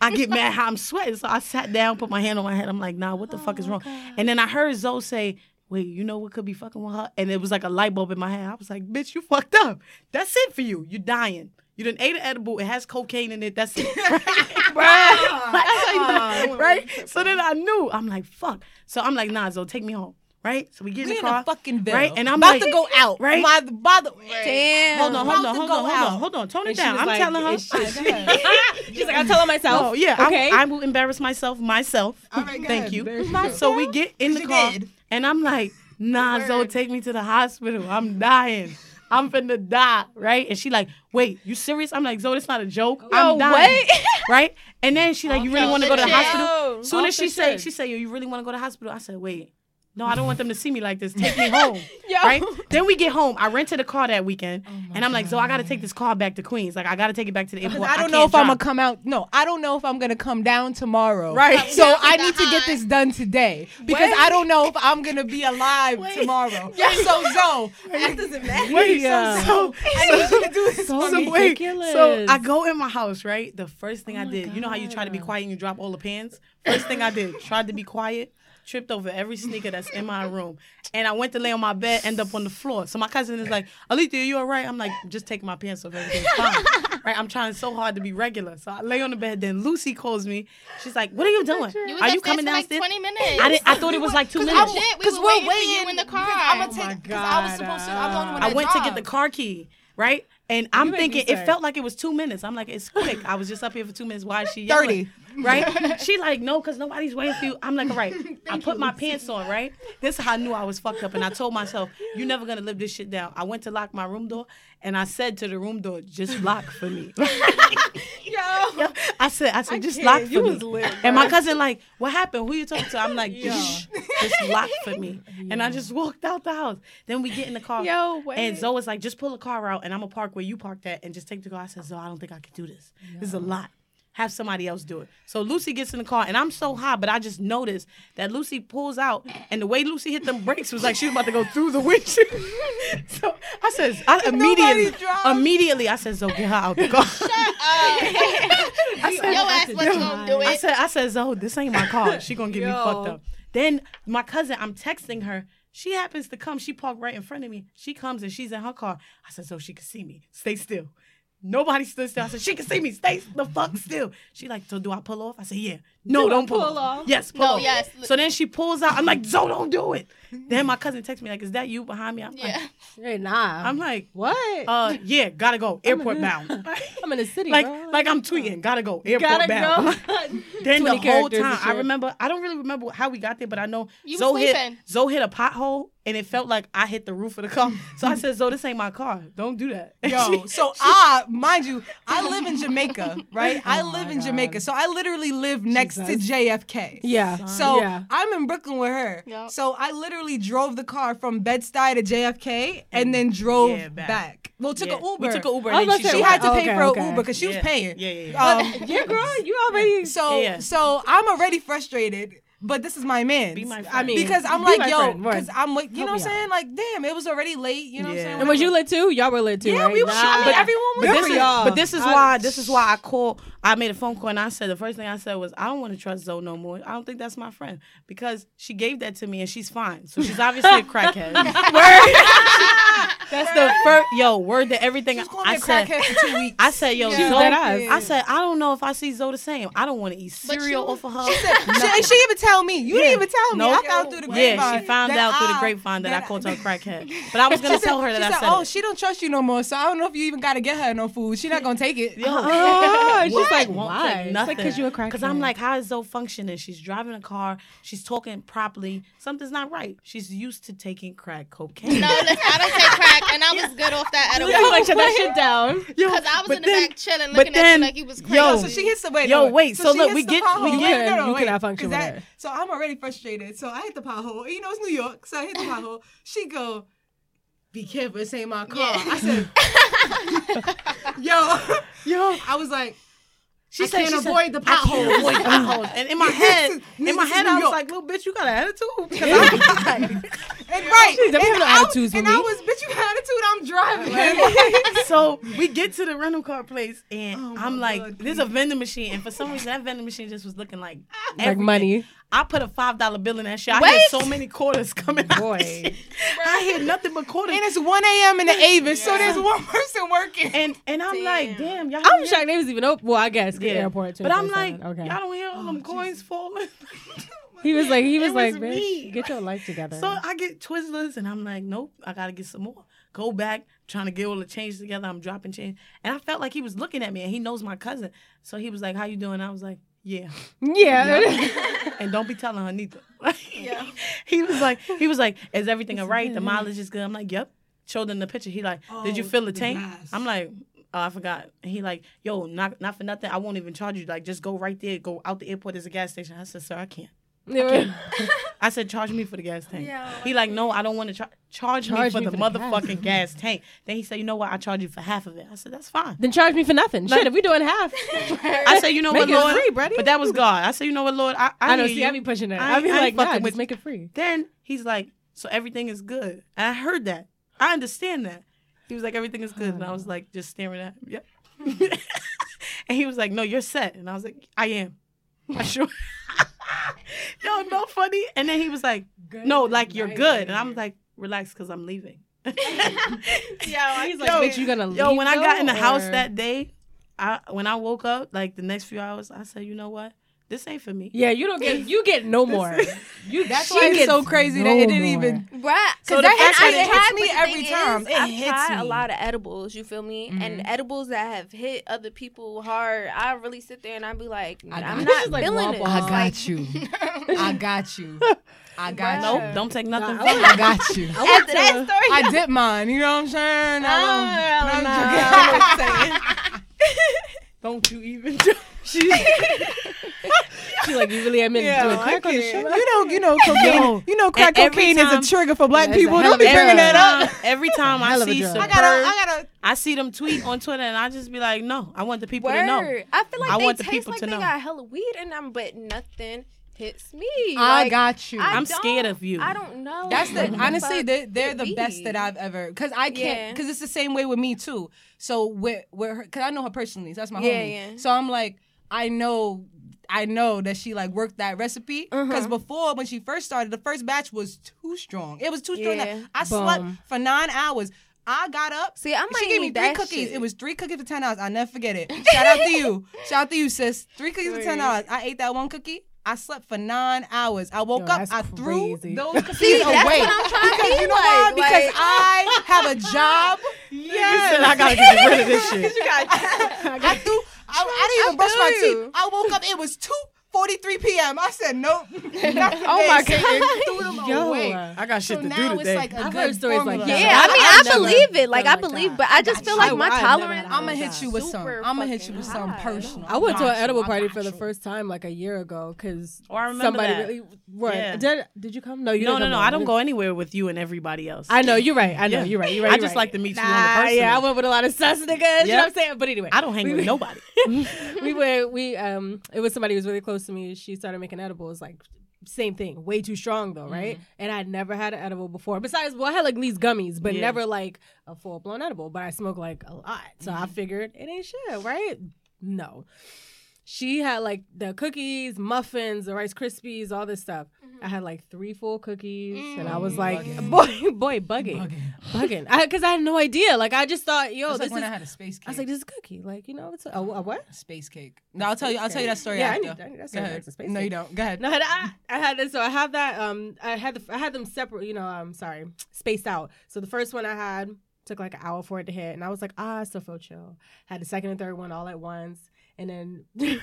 I get mad hot, I'm sweating. So I sat down, put my hand on my head. I'm like, nah, what the fuck is wrong? And then I heard Zoe say, wait, you know what could be fucking with her? And it was like a light bulb in my head. I was like, bitch, you fucked up. That's it for you. You're dying. You didn't ate an edible. It has cocaine in it. That's it. right? right? So then I knew. I'm like, fuck. So I'm like, nah, Zoe, take me home. Right? So we get in We the in car. a fucking bill. Right? And I'm about like, to go out. right? By the, by the, Damn. Hold on, hold on, hold on, hold on, hold on. Tone it down. I'm like, telling her. it's- She's like, I'm telling myself. Oh yeah, okay. I, I will embarrass myself myself. All right, go Thank you. Embarrass So we get in the She car, did. and I'm like, Nah, Zoe, take me to the hospital. I'm dying. I'm finna die, right? And she like, wait, you serious? I'm like, Zoe, it's not a joke. I'm dying, right? And then she like, you really want to go to the hospital? Soon as she say, she say, yo, you really want to go to the hospital? I said, wait, no, I don't want them to see me like this. Take me home. Right? Then we get home. I rented a car that weekend, oh and I'm like, so I got to take this car back to Queens. Like I got to take it back to the airport. I don't can't know if I'm gonna come out. No, I don't know if I'm gonna come down tomorrow. Right. So I need to get this done today because I don't know if I'm gonna be alive tomorrow. Yeah. So Zoe, that doesn't matter. Wait, Yeah. so, I need you to do this So so wait, so I go in my house, right? The first thing oh I did, you know how you try to be quiet and you drop all the pans? First thing I did, tried to be quiet, tripped over every sneaker that's in my room. And I went to lay on my bed, end up on the floor. So my cousin is like, Alethea, you all right? I'm like, just taking my pants off, everything's fine. right? I'm trying so hard to be regular. So I lay on the bed, then Lucy calls me. She's like, what are you doing? You are you coming for like downstairs? 20 minutes. I, didn't, I thought it was like two minutes. Shit, we Because were we're waiting for you in the car. I'm gonna Oh take my because I was oh supposed to. I'm the only one I that went to get the car key, right? And I'm thinking it felt like it was two minutes. I'm like, it's quick. I was just up here for two minutes. Why is she yelling? 30. Right? She like, no, because nobody's waiting for you. I'm like, all right. I put my pants on, right? This is how I knew I was fucked up. And I told myself, you're never gonna live this shit down. I went to lock my room door and I said to the room door, just lock for me. Yo. I said, I said, just lock for You me. lit, and my cousin like, what happened? Who you talking to? I'm like, shh, just lock for me. And I just walked out the house. Then we get in the car. Yo, wait. And Zoe was like, just pull the car out and I'm gonna park where you parked at and just take the car. I said, Zoe, I don't think I can do this. This is a lot. Have somebody else do it. So Lucy gets in the car and I'm so high, but I just noticed that Lucy pulls out and the way Lucy hit them brakes was like she was about to go through the windshield. so I says, I immediately, immediately I said, Zoe, get her out the car. I said, Your ass gonna do I it. said, I said, Zoe, oh, this ain't my car. She gonna get me fucked up. Then my cousin, I'm texting her. She happens to come. She parked right in front of me. She comes and she's in her car. I said, so oh, she can see me. Stay still. Nobody stood still. I said, she can see me. Stay the fuck still. She like, so do I pull off? I said, yeah. No, don't pull, off. Yes, pull No, off. yes. So then she pulls out. I'm like, Zoe, don't do it. then my cousin texts me like, is that you behind me? I'm Yeah. like, Hey, nah. I'm like, what? uh, yeah, gotta go. Airport bound. I'm in the city, like, bro. like I'm tweeting. Gotta go. Airport Gotta bound. go. Then the whole time, I remember. I don't really remember how we got there, but I know You Zoe hit. Zoe hit a pothole, and it felt like I hit the roof of the car. So I said, "Zoe, this ain't my car. Don't do that." Yo, so I, mind you, I live in Jamaica, right? I live in Jamaica, so I literally live next to JFK. yeah. So yeah. I'm in Brooklyn with her. Yup. So I literally drove the car from Bed-Stuy to JFK and then drove Yeah, back. back. Well, took Yeah, an Uber. We took an Uber. And then she, She had to up. pay Okay, for okay. an Uber because she was paying. Yeah, yeah, yeah. Um, yeah, girl, you already. so Yeah. so I'm already frustrated, but this is my man. Be my friend. I mean, because I'm be like, yo, because I'm like, you Help know what I'm out. saying? Like, damn, it was already late. You know what I'm saying? And was you lit too? Y'all were lit too. Yeah, right? we were. I mean, Nah. everyone was But this, is, y'all. but this is I- why this is why I called. I made a phone call and I said the first thing I said was I don't want to trust Zoe no more. I don't think that's my friend because she gave that to me and she's fine. So she's obviously a crackhead. That's the first yo word to everything She's I going to be a said. crackhead for two weeks. I said, yo, She was Zoe. I said, I don't know if I see Zoe the same. I don't want to eat cereal you- off of her. She, and she even tell me. You didn't even tell me. Nope. I found through the yeah, grapevine. she found that out through the I- grapevine that, I called her a crackhead. But I was gonna She tell her that she I said, said "Oh, it. she don't trust you no more, so I don't know if you even got to get her no food. She not gonna take it." Oh, she's What? like, Won't why? take It's nothing. like, because you a crackhead. Because I'm like, how is Zoe functioning? She's driving a car. She's talking properly. Something's not right. She's used to taking crack cocaine. No, listen, I don't take crack, and I was good off that edible. you like shut that shit down. Because I was but in the then- back chilling, but looking at then- you like you was crazy. yo, So she hits the wait. Yo, wait, so she look, hits we get- pothole. we You get- can- you wait, cannot function 'cause with that- her. So I'm already frustrated. So I hit the pothole. You know it's New York, so I hit the pothole. She go, "Be careful, this ain't my car." Yeah. I said, "Yo, yo." I was like, She I said can't she said, avoid the I can't potholes. avoid potholes. And in my head, in my head, I was like, little bitch, you got an attitude. 'Cause I'm like- And right, and I, attitudes and. I was, bitch, you got attitude. I'm driving. so we get to the rental car place and Oh I'm like, God, there's a vending machine, and for some reason that vending machine just was looking like Like money. I put a five dollar bill in that shit. I Wait. had so many quarters coming out. Boy. that. I had nothing but quarters. and it's 1 a.m. in the Avis, so there's one person working. And and I'm like, damn, y'all. I'm shocked they was even open. Well, I guess the hear- Yeah. airport too. But I'm like, okay. y'all don't hear all oh, them coins falling. He was like, he was It like, was bitch, get your life together. So I get Twizzlers and I'm like, nope, I gotta get some more. Go back, trying to get all the change together. I'm dropping change. And I felt like he was looking at me and he knows my cousin. So he was like, How you doing? I was like, Yeah. yeah. And don't be telling her neither. yeah. he was like, he was like, Is everything all right? The mileage is good. I'm like, Yep. Showed him the picture. He like, Did you Oh, fill the tank? I'm like, Oh, I forgot. He like, yo, not not for nothing. I won't even charge you. Like, just go right there. Go out the airport. There's a gas station. I said, sir, I can't. I said, charge me for the gas tank. He like, no, I don't want to char- charge, me for me the for the gas. motherfucking gas tank. Then he said, you know what? I charge you for half of it. I said, that's fine. then charge me for nothing. Shit, if we doing half, I said, you know Make what, it Lord? free, Brady. But that was God. I said, you know what, Lord? I, I, I know. See, you. I be pushing that. I I, be I like, nah, fucking just with- make it free. Then he's like, so everything is good. And I heard that. I understand that. He was like, everything is good. And I was like, just staring at him. Yep. and he was like, no, you're set. And I was like, I am. I sure. Yo, no funny. And then he was like, no, like you're good. And I'm like, relax, because I'm leaving. He's like, Yo, bitch, you gonna leave? Yo, when I got in the though, house that day, I when I woke up, like the next few hours, I said, you know what? This ain't for me. Yeah, you don't get. You get no more. You. That's she why it's gets so crazy that it didn't more. even. Right. So Cause the that fact hits, that it I've hits me every time, Is, it I've hits tried a lot of edibles. You feel me? And mm-hmm. edibles that have hit other people hard. I really sit there and I be like, I I'm got not. Like feeling it. I got you. I got you. I got Nope, you. don't take nothing Nah, from me. I got you. after that story, I did mine. You know what I'm saying? I I'm don't joking. know. I know what I'm saying. Don't you even do She like, you really admit to doing crack on the show? You know, you know, cocaine. Yo. You know, crack And cocaine time- is a trigger for black people. hell Don't be a bringing that up. Every time I Hell of a see some I gotta, I gotta. I see them tweet on Twitter, and I just be like, no, I want the people to know. I feel like I they want the people like to they know. got hella weed in them, but nothing hits me. I Like, got you. I I'm scared of you. I don't know. That's the honestly they're, they're the be. best that I've ever because I can't because it's the same way with me too. So with with her because I know her personally, so that's my Yeah, homie. yeah. So I'm like I know I know that she like worked that recipe because Uh-huh. before when she first started, the first batch was too strong. It was too strong. that Yeah. I slept for nine hours. I got up. See, I might she gave me three cookies. shit. It was three cookies for ten hours. I'll never forget it. Shout out to you. Shout out to you, sis. Three cookies for ten hours. I ate that one cookie. I slept for nine hours. I woke Yo, up. that's I threw crazy. those cookies See, that's away. what I'm trying to because be you know why? like. Because Like- I have a job. Yes. I gotta get rid of this shit. I threw. I, I didn't even brush my teeth. I woke up. It was two forty-three p.m. I said nope. oh my God. Threw them Yo, away. I got shit So to now do it's today. like a I've good heard stories like formula. that. Yeah, I mean, I've I believe it. Like, I believe, that. but I just feel like my I've tolerance. I'm gonna hit you with some. I'm gonna hit you with fucking some personal. I went to an edible party for the first time like a year ago because Oh, I remember somebody that. really. What? Yeah. Did Did you come? No, you No, no, no. I don't go anywhere with you and everybody else. I know you're right. I know you're right. You're right. I just like to meet you on the Nah. Yeah, I went with a lot of sus niggas. You know Yeah. what I'm saying? But anyway, I don't hang with nobody. we were we um it was somebody who was really close to me. She started making edibles like same thing, way too strong though, right? Mm-hmm. And I'd never had an edible before. Besides, well, I had like these gummies, but Yeah. never like a full blown edible. But I smoke like a lot, so I mm-hmm. figured it ain't shit, right? No. She had like the cookies, muffins, the Rice Krispies, all this stuff. I had like three full cookies, and I was like, boy, boy, bugging, bugging, because I, had no idea. Like I just thought, yo, It's this like when is. I had a space cake. I was like, this is a cookie. Like you know, it's a, a, a what? space cake. No, I'll tell you. I'll tell you that story Yeah, I need- I need that Go story ahead. next space No, cake. you don't. Go ahead. No, I had, I, I had this. So I have that. Um, I had the, I had them separate. You know, I'm sorry, spaced out. So the first one I had took like an hour for it to hit, and I was like, ah, I still feel chill. Had the second and third one all at once, and then we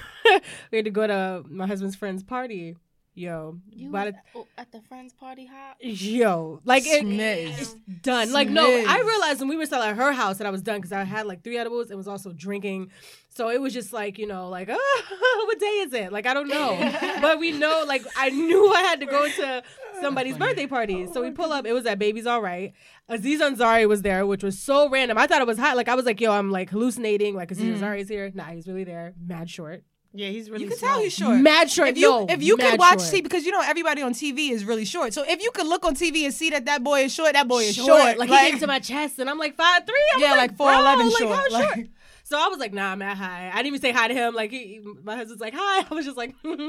had to go to my husband's friend's party. Yo, You by was the, at- oh, at the friend's party hop? yo, like it, Smiz. it's done. Like no, I realized when we were still at her house that I was done because I had like three edibles and was also drinking. So it was just like you know, like oh, what day is it? Like I don't know, but we know. Like I knew I had to go to somebody's birthday party. So we pull up. It was at Baby's All Right. Aziz Ansari was there, which was so random. I thought it was hot. Like I was like, yo, I'm like hallucinating. Like Aziz Ansari's here. Nah, he's really there. Mad short. Yeah, he's really. Short. You can small. tell he's short. Mad short. If you no, if you mad could watch short. see because you know everybody on TV is really short. So if you could look on TV and see that that boy is short, that boy is short. Like, he came to my chest, and I'm like five three. I was yeah, like, like four eleven bro, short. Like, how Like- short? So I was like, nah, I'm at hi. I didn't even say hi to him. Like he, my husband's like, hi. I was just like, and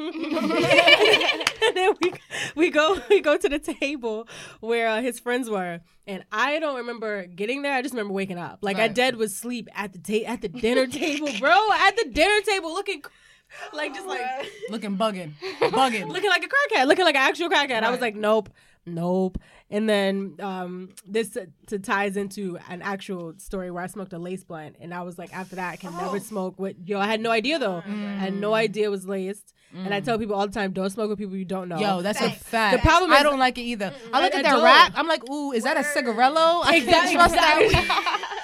then we we go we go to the table where uh, his friends were, and I don't remember getting there. I just remember waking up. Like I Right. dead was sleep at the ta- at the dinner table, bro. At the dinner table, looking like just like looking bugging, bugging. looking like a crackhead, looking like an actual crackhead. I was like, nope, nope. And then um, this uh, to ties into an actual story where I smoked a lace blunt, and I was like, after that, I can never smoke with yo. I had no idea though. I had no idea it was laced, and I tell people all the time, don't smoke with people you don't know. Yo, that's a fact. The problem I is- don't like it either. I look I at that don't. wrap. I'm like, ooh, is that a cigarillo? I can't Exactly, trust that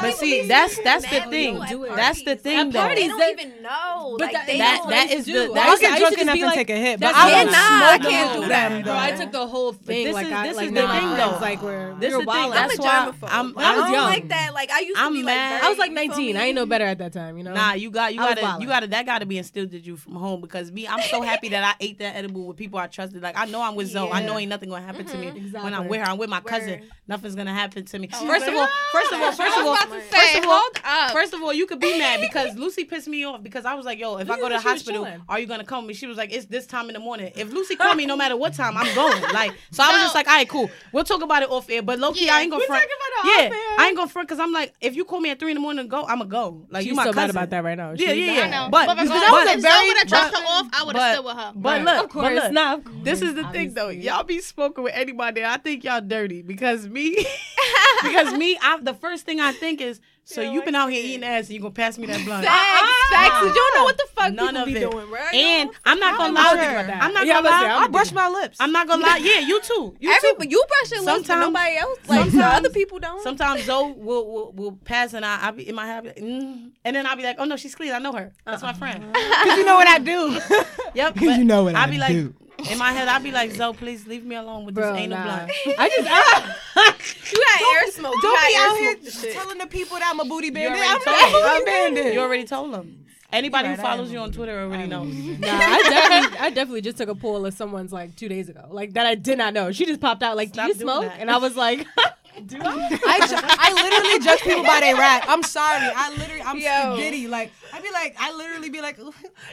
but see, that's that's the thing. That's the thing. Though parties, they don't even know. But like, that, that, that is the. That I get drunk enough and like, take a hit, but I don't. I can't do that, bro. I took the whole thing. This is this is the thing though. Like where this is the thing. That's why I'm. I was young. Like that. Like I used to be like. I was like 19. I ain't no better at that time. You know. Nah, you got you gotta you gotta that gotta be instilled in you from home because me, I'm so happy that I ate that edible with people I trusted. Like I know I'm with Zoe. I know ain't nothing gonna happen to me mm-hmm. when I'm with her. I'm with my cousin. Nothing's gonna happen to me. First of all, first of all, first of all, Say, first of all, first of all, you could be mad because Lucy pissed me off because I was like, "Yo, if Lucy I go to the hospital, are you gonna call me?" She was like, "It's this time in the morning. If Lucy call me, no matter what time, I'm going." Like, so I was just like, "All right, cool. We'll talk about it off air." But Loki, yeah, I ain't gonna front. yeah, I ain't gonna front because I'm like, if you call me at three in the morning, go. I'ma go. Like, you're so cousin. mad about that right now. Yeah, yeah, yeah. But but, I was very. would have dropped her off. I would have still with her. But look, of course, not. Mm-hmm. This is the thing though. Y'all be spoken with anybody. I think y'all dirty because me, because me, I the first thing I think think is, so yeah, you've been out here eating ass and you gonna pass me that blunt. Sex, uh-uh. sex. You don't know what the fuck None people of be it. doing, right? And I'm not gonna lie. I'm not gonna lie. I brush my lips. I'm not gonna lie. Yeah, you too. You Every, too. You brush your lips, but nobody else. Like other people don't. Sometimes Zoe will, will will pass and I I be in my habit, mm, and then I'll be like, oh no, she's clean. I know her. That's uh-uh. my friend. Cause you know what I do. yep. Cause you know what I, I be do. like. In my head, I'd be like, Zoe, please leave me alone with Bro, this anal nah. blunt. I just, I, you had air smoke. Don't be out here telling the people that I'm a booty bandit. I'm a bandit. You already told them. Anybody right, who follows you on Twitter already knows. Nah, I definitely, I definitely just took a poll of someone's like two days ago, like that I did not know. She just popped out like, Stop "Do you smoke?" That. And I was like, do I? I, ju- I literally judge people by their rap. I'm sorry. I literally, I'm so giddy. Like, I'd be like, I literally be like,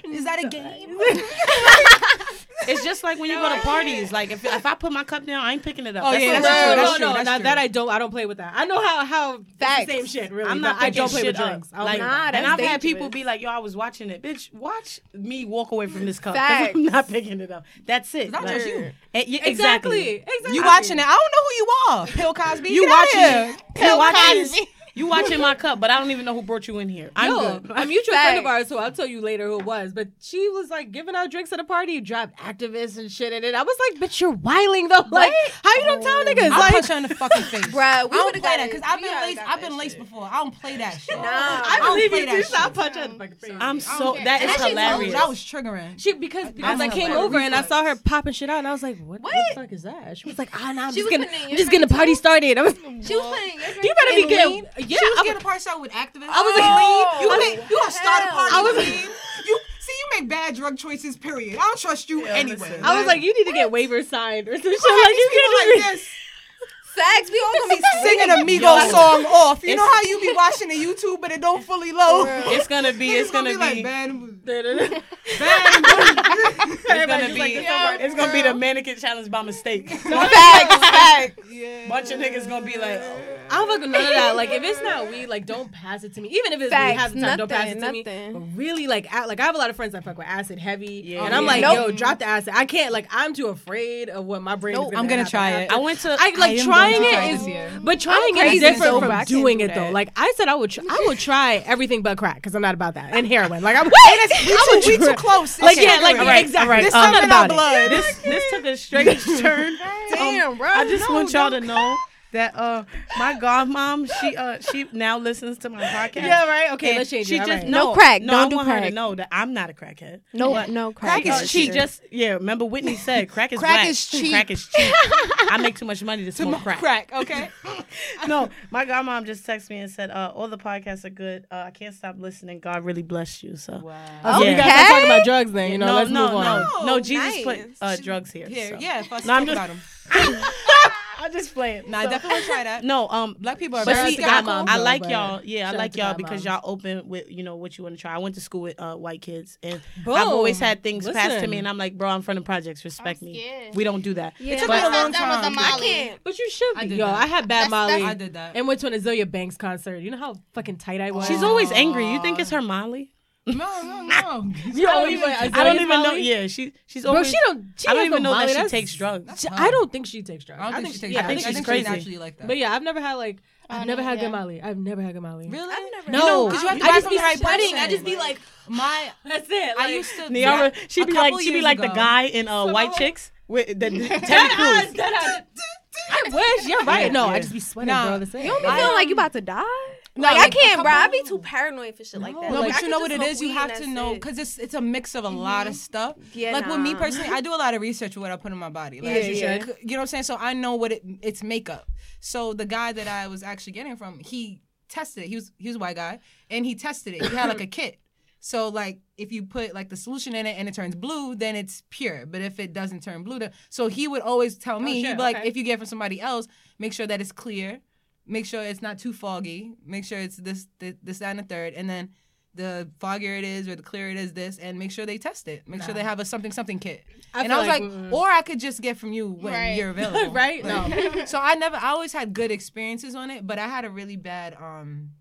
is that a game? it's just like when you go to parties. Like, if, if I put my cup down, I ain't picking it up. Oh, That's yeah, that's true. That's true. no, no, That's true. that I don't, I don't play with that. I know how how Facts. same shit. Really, I'm not. I don't play with drinks. I don't Nah, and I've had people be like, "Yo, I was watching it, bitch. Watch me walk away from this cup. I'm not picking it up. That's it. Not just you. Eh, exactly. exactly. You watching it? I don't know who you are. Bill Cosby. You watch it. You watch it. You watching my cup, but I don't even know who brought you in here. I'm Yo, good. a mutual Facts. friend of ours, so I'll tell you later who it was. But she was like giving out drinks at a party, dropped activists and shit in it. I was like, "Bitch, you're wiling though. Like, how you don't tell niggas? I'll like, punch her in the fucking face, bro. I don't play that because I've been laced. I've been laced before. I don't play that shit. Nah, I believe you do. I'll punch her in the fucking face. I'm so that is hilarious. I was triggering. She because because I came over and I saw her popping shit out, and I was like, "What, the fuck is that?" She was like, "Ah, nah, I'm just gonna just getting the party started." I was, she was playing. You better be good. Yeah, she was I getting a party started with activists. I was a oh, You, oh, you gonna start a party? I was lead. you. See, you make bad drug choices. Period. I don't trust you yeah, anyway. Listen, I was like, you need to get waivers signed or some shit. Like, you can't like this. Facts. We all gonna be singing a Migos song off. You know how you be watching the YouTube, but it don't fully load. It's gonna be. It's, gonna, gonna, be. like, ben, it's gonna be. Like, it's gonna be the mannequin challenge by mistake. Facts. Facts. Yeah. Bunch of niggas gonna be like. Oh. I'm fucking none of that. Like if it's not weed, like don't pass it to me. Even if it's Facts, weed, half the time, nothing, don't pass it to nothing. me. But really, like I, like I have a lot of friends that fuck with acid heavy, yeah. and I'm yeah. like, nope. yo, drop the acid. I can't. Like I'm too afraid of what my brain. Nope. Gonna I'm gonna try it. I went to. I like I trying it is, but trying it is different so from doing it though. Like I said, I would. Tr- I would try everything but crack because I'm not about that and heroin. Like I'm. I would. We too close. Like yeah, like exactly. This um, something about blood. This this took a strange turn. Damn, bro. I just want y'all to know that uh my godmom she uh she now listens to my podcast. Yeah, right. Okay, and let's change she it. All just right. no, no crack. No, Don't I do want crack. her to know that I'm not a crackhead. No, no crack. Crack is cheap. She just yeah. Remember Whitney said crack is crack black. is cheap. Crack is cheap. I make too much money to smoke crack. Crack. Okay. no, my godmom just texted me and said uh, all the podcasts are good. Uh, I can't stop listening. God really blessed you. So wow. Oh, okay. yeah. we gotta talk about drugs then. You know, no, let's no, move on. No, no, oh, Jesus nice. put uh, drugs here. Here, so. yeah. No, I'm just. I'll just playing. Nah, so. definitely try that. No, um, black people are. But see, I, I, like y'all. Yeah, I like y'all because y'all open with you know what you want to try. I went to school with uh, white kids, and Boom. I've always had things Listen. passed to me, and I'm like, bro, I'm from of projects. Respect me. We don't do that. Yeah. It took but, me a long time. I can't. But you should. I Yo, that. I had bad that's, Molly. That's, I did that. And went to an Azealia Banks concert. You know how fucking tight I was. She's always angry. You think it's her Molly? No, no, no. you don't even. I don't even Molly? know. Yeah, she she's over. Bro, she don't. She I don't even know Molly. that she That's, takes drugs. She, I don't think she takes drugs. I, don't think, she takes. Yeah, drugs. I think, I think she's crazy. She's like that. But yeah, I've never had like. I've never had yeah. Molly. I've never had Gamali. Really? I've never. No, because you, know, you, you, I just be right pudding. I just be like my. That's it. Like, I used to. Niara, she'd be like she'd be like the guy in uh, White Chicks with the Terry Crews. I wish you're right. No, I just be sweating, bro. You don't be feeling like you about to die. No, Like, like, I can't, a bro. I couple- be too paranoid for shit like that. No, Like, I but you know what it is. You have to that's know it. because it's it's a mix of a mm-hmm. lot of stuff. Yeah, like with me personally, I do a lot of research with what I put in my body. Like, Yeah, you should. should. You know what I'm saying? So I know what it it's makeup. So the guy that I was actually getting from, he tested it. He was he was a white guy, and he tested it. He had like a kit. So like if you put like the solution in it and it turns blue, then it's pure. But if it doesn't turn blue, then so he would always tell oh, me, shit, he'd be like, okay. if you get it from somebody else, make sure that it's clear. Make sure it's not too foggy. Make sure it's this, this, this, that, and the third. And then the foggier it is or the clearer it is, this, and make sure they test it. Make sure they have a something something kit. I and I was like, like, mm-mm. or I could just get from you when Right. you're available. Right? Like, so I never, I always had good experiences on it, but I had a really bad. um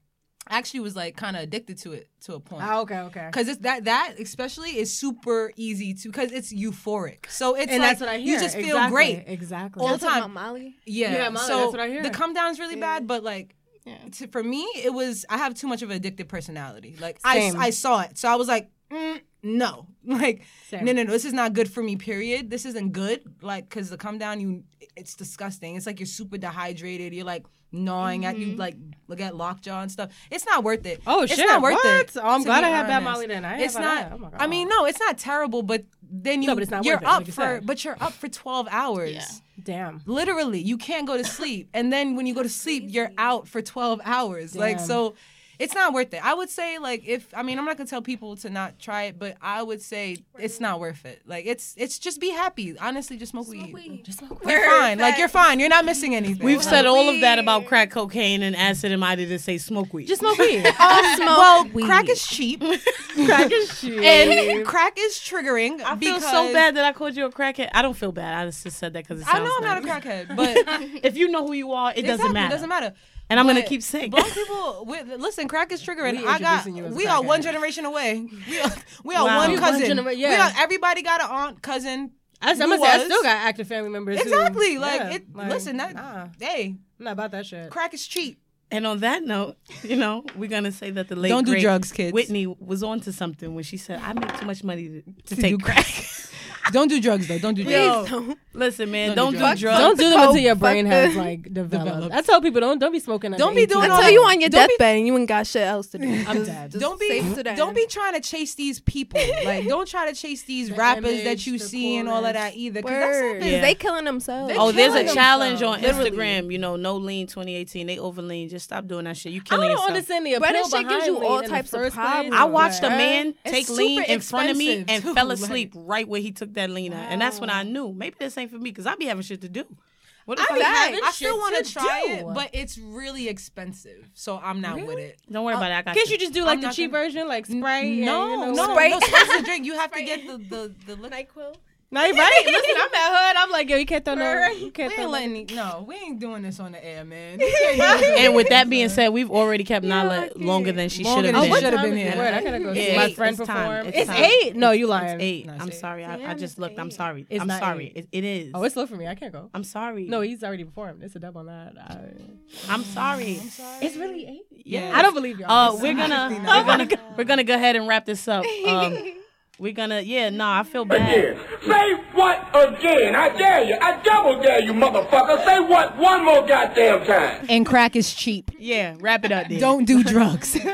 actually was like kind of addicted to it to a point. Ah, okay, okay. Cause it's that that especially is super easy to because it's euphoric. So it's and like that's what I hear. you just feel Exactly, great Exactly. all Y'all the talking time. about Molly? Yeah, Yeah, Molly, so that's what I hear. the come down's really bad, but like Yeah. to, for me, it was I have too much of an addictive personality. Like I I saw it, so I was like, mm, no, like Same. no no no, this is not good for me. Period. This isn't good. Like because the come down, you it's disgusting. It's like you're super dehydrated. You're like gnawing at you mm-hmm. like look at lockjaw and stuff. It's not worth it. Oh it's shit! not worth what? it. Oh, I'm glad I had bad. Molly then. I It's not. Oh. I mean, no, it's not terrible, but then you No, but it's not you're worth it, up like for said. but you're up for twelve hours. Yeah. damn. Literally, you can't go to sleep, and then when you go to sleep, you're out for twelve hours. Like so. It's not worth it. I would say, like, if I mean, I'm not gonna tell people to not try it, but I would say it's not worth it. Like, it's it's just be happy. Honestly, just smoke, weed. Just smoke weed. You're fine. Like, you're fine. You're not missing anything. We've Like, said all of that about crack cocaine and acid and mighty to say smoke weed. Just smoke weed. Oh, well, crack is cheap, Crack is cheap. and crack is triggering. I feel so bad that I called you a crackhead. I don't feel bad. I just said that because it I know I'm not a crackhead, but If you know who you are, it doesn't matter. It doesn't matter. And I'm gonna keep saying. Black people, we, listen, crack is triggering. We I got. you as We are one generation away. We are. We are Wow. one We one cousin. genera- We yeah. are. Everybody got an aunt, cousin. I, I'm gonna say I still got active family members. who- Exactly. Like yeah, it. like, listen, that. nah, Hey, I'm not about that shit. crack is cheap. And on that note, you know, we're gonna say that the late Don't do great drugs, kids. Whitney was on to something when she said, "I make too much money to, to, To take do crack." Don't do drugs though. Don't do drugs. Yo, listen, man, Don't don't, do do drugs. drugs. Don't do them until your brain fuck has the- like developed. Developed. I tell people don't don't be smoking. Don't be doing I tell you on your Don't be- deathbed and you ain't got shit else to do. I'm dead. just Don't be safe don't be trying to chase these people. Like don't try to chase these rappers image, that you see and all of that either. Because Word. something- Yeah. They killing themselves. They Oh, there's a challenge on Instagram. You know, no lean 2018. They over lean. Just stop doing that shit. You I killing don't yourself. understand the But appeal that shit gives you all types of problems. I watched a man take lean in front of me and fell asleep right where he took that lean at, and that's when I knew maybe this ain't for me because I be having shit to do. What the I fuck? be having I still want to to try do. it, but it's really expensive, so I'm not with it. Don't worry about it. I got Can't you. you just do like I'm the cheap gonna- version, like Sprite? and, no, you know, no, Sprite. no. Sprite's a drink. You have to get the the the liquor. Nyquil. No, you're right. Listen, I'm at hood. I'm like, yo, you can't throw no. You can't throw ain't no. letting. it- No, we ain't doing this on the air, man. We can't do this. And with that being said, we've already kept Nala longer than she should than have she been. should have time been is it? here. Word, I gotta go Yeah, see my it's- friend it's time. perform. It's It's time. eight. No, you lying. It's eight. No, it's I'm eight. sorry. I, I just it's looked. I'm sorry. It's I'm not sorry. It, it is. Oh, it's low for me. I can't go. I'm sorry. No, he's already performed. It's a double on that. I, I'm sorry. it's really eight. Yeah. I don't believe y'all. Uh, we're gonna we're gonna we're gonna go ahead and wrap this up. We're gonna yeah. No, I feel bad. Again. Say what again? I dare you. I double dare you, motherfucker. Say what one more goddamn time. And crack is cheap. Yeah, wrap it up. Then. Don't do drugs.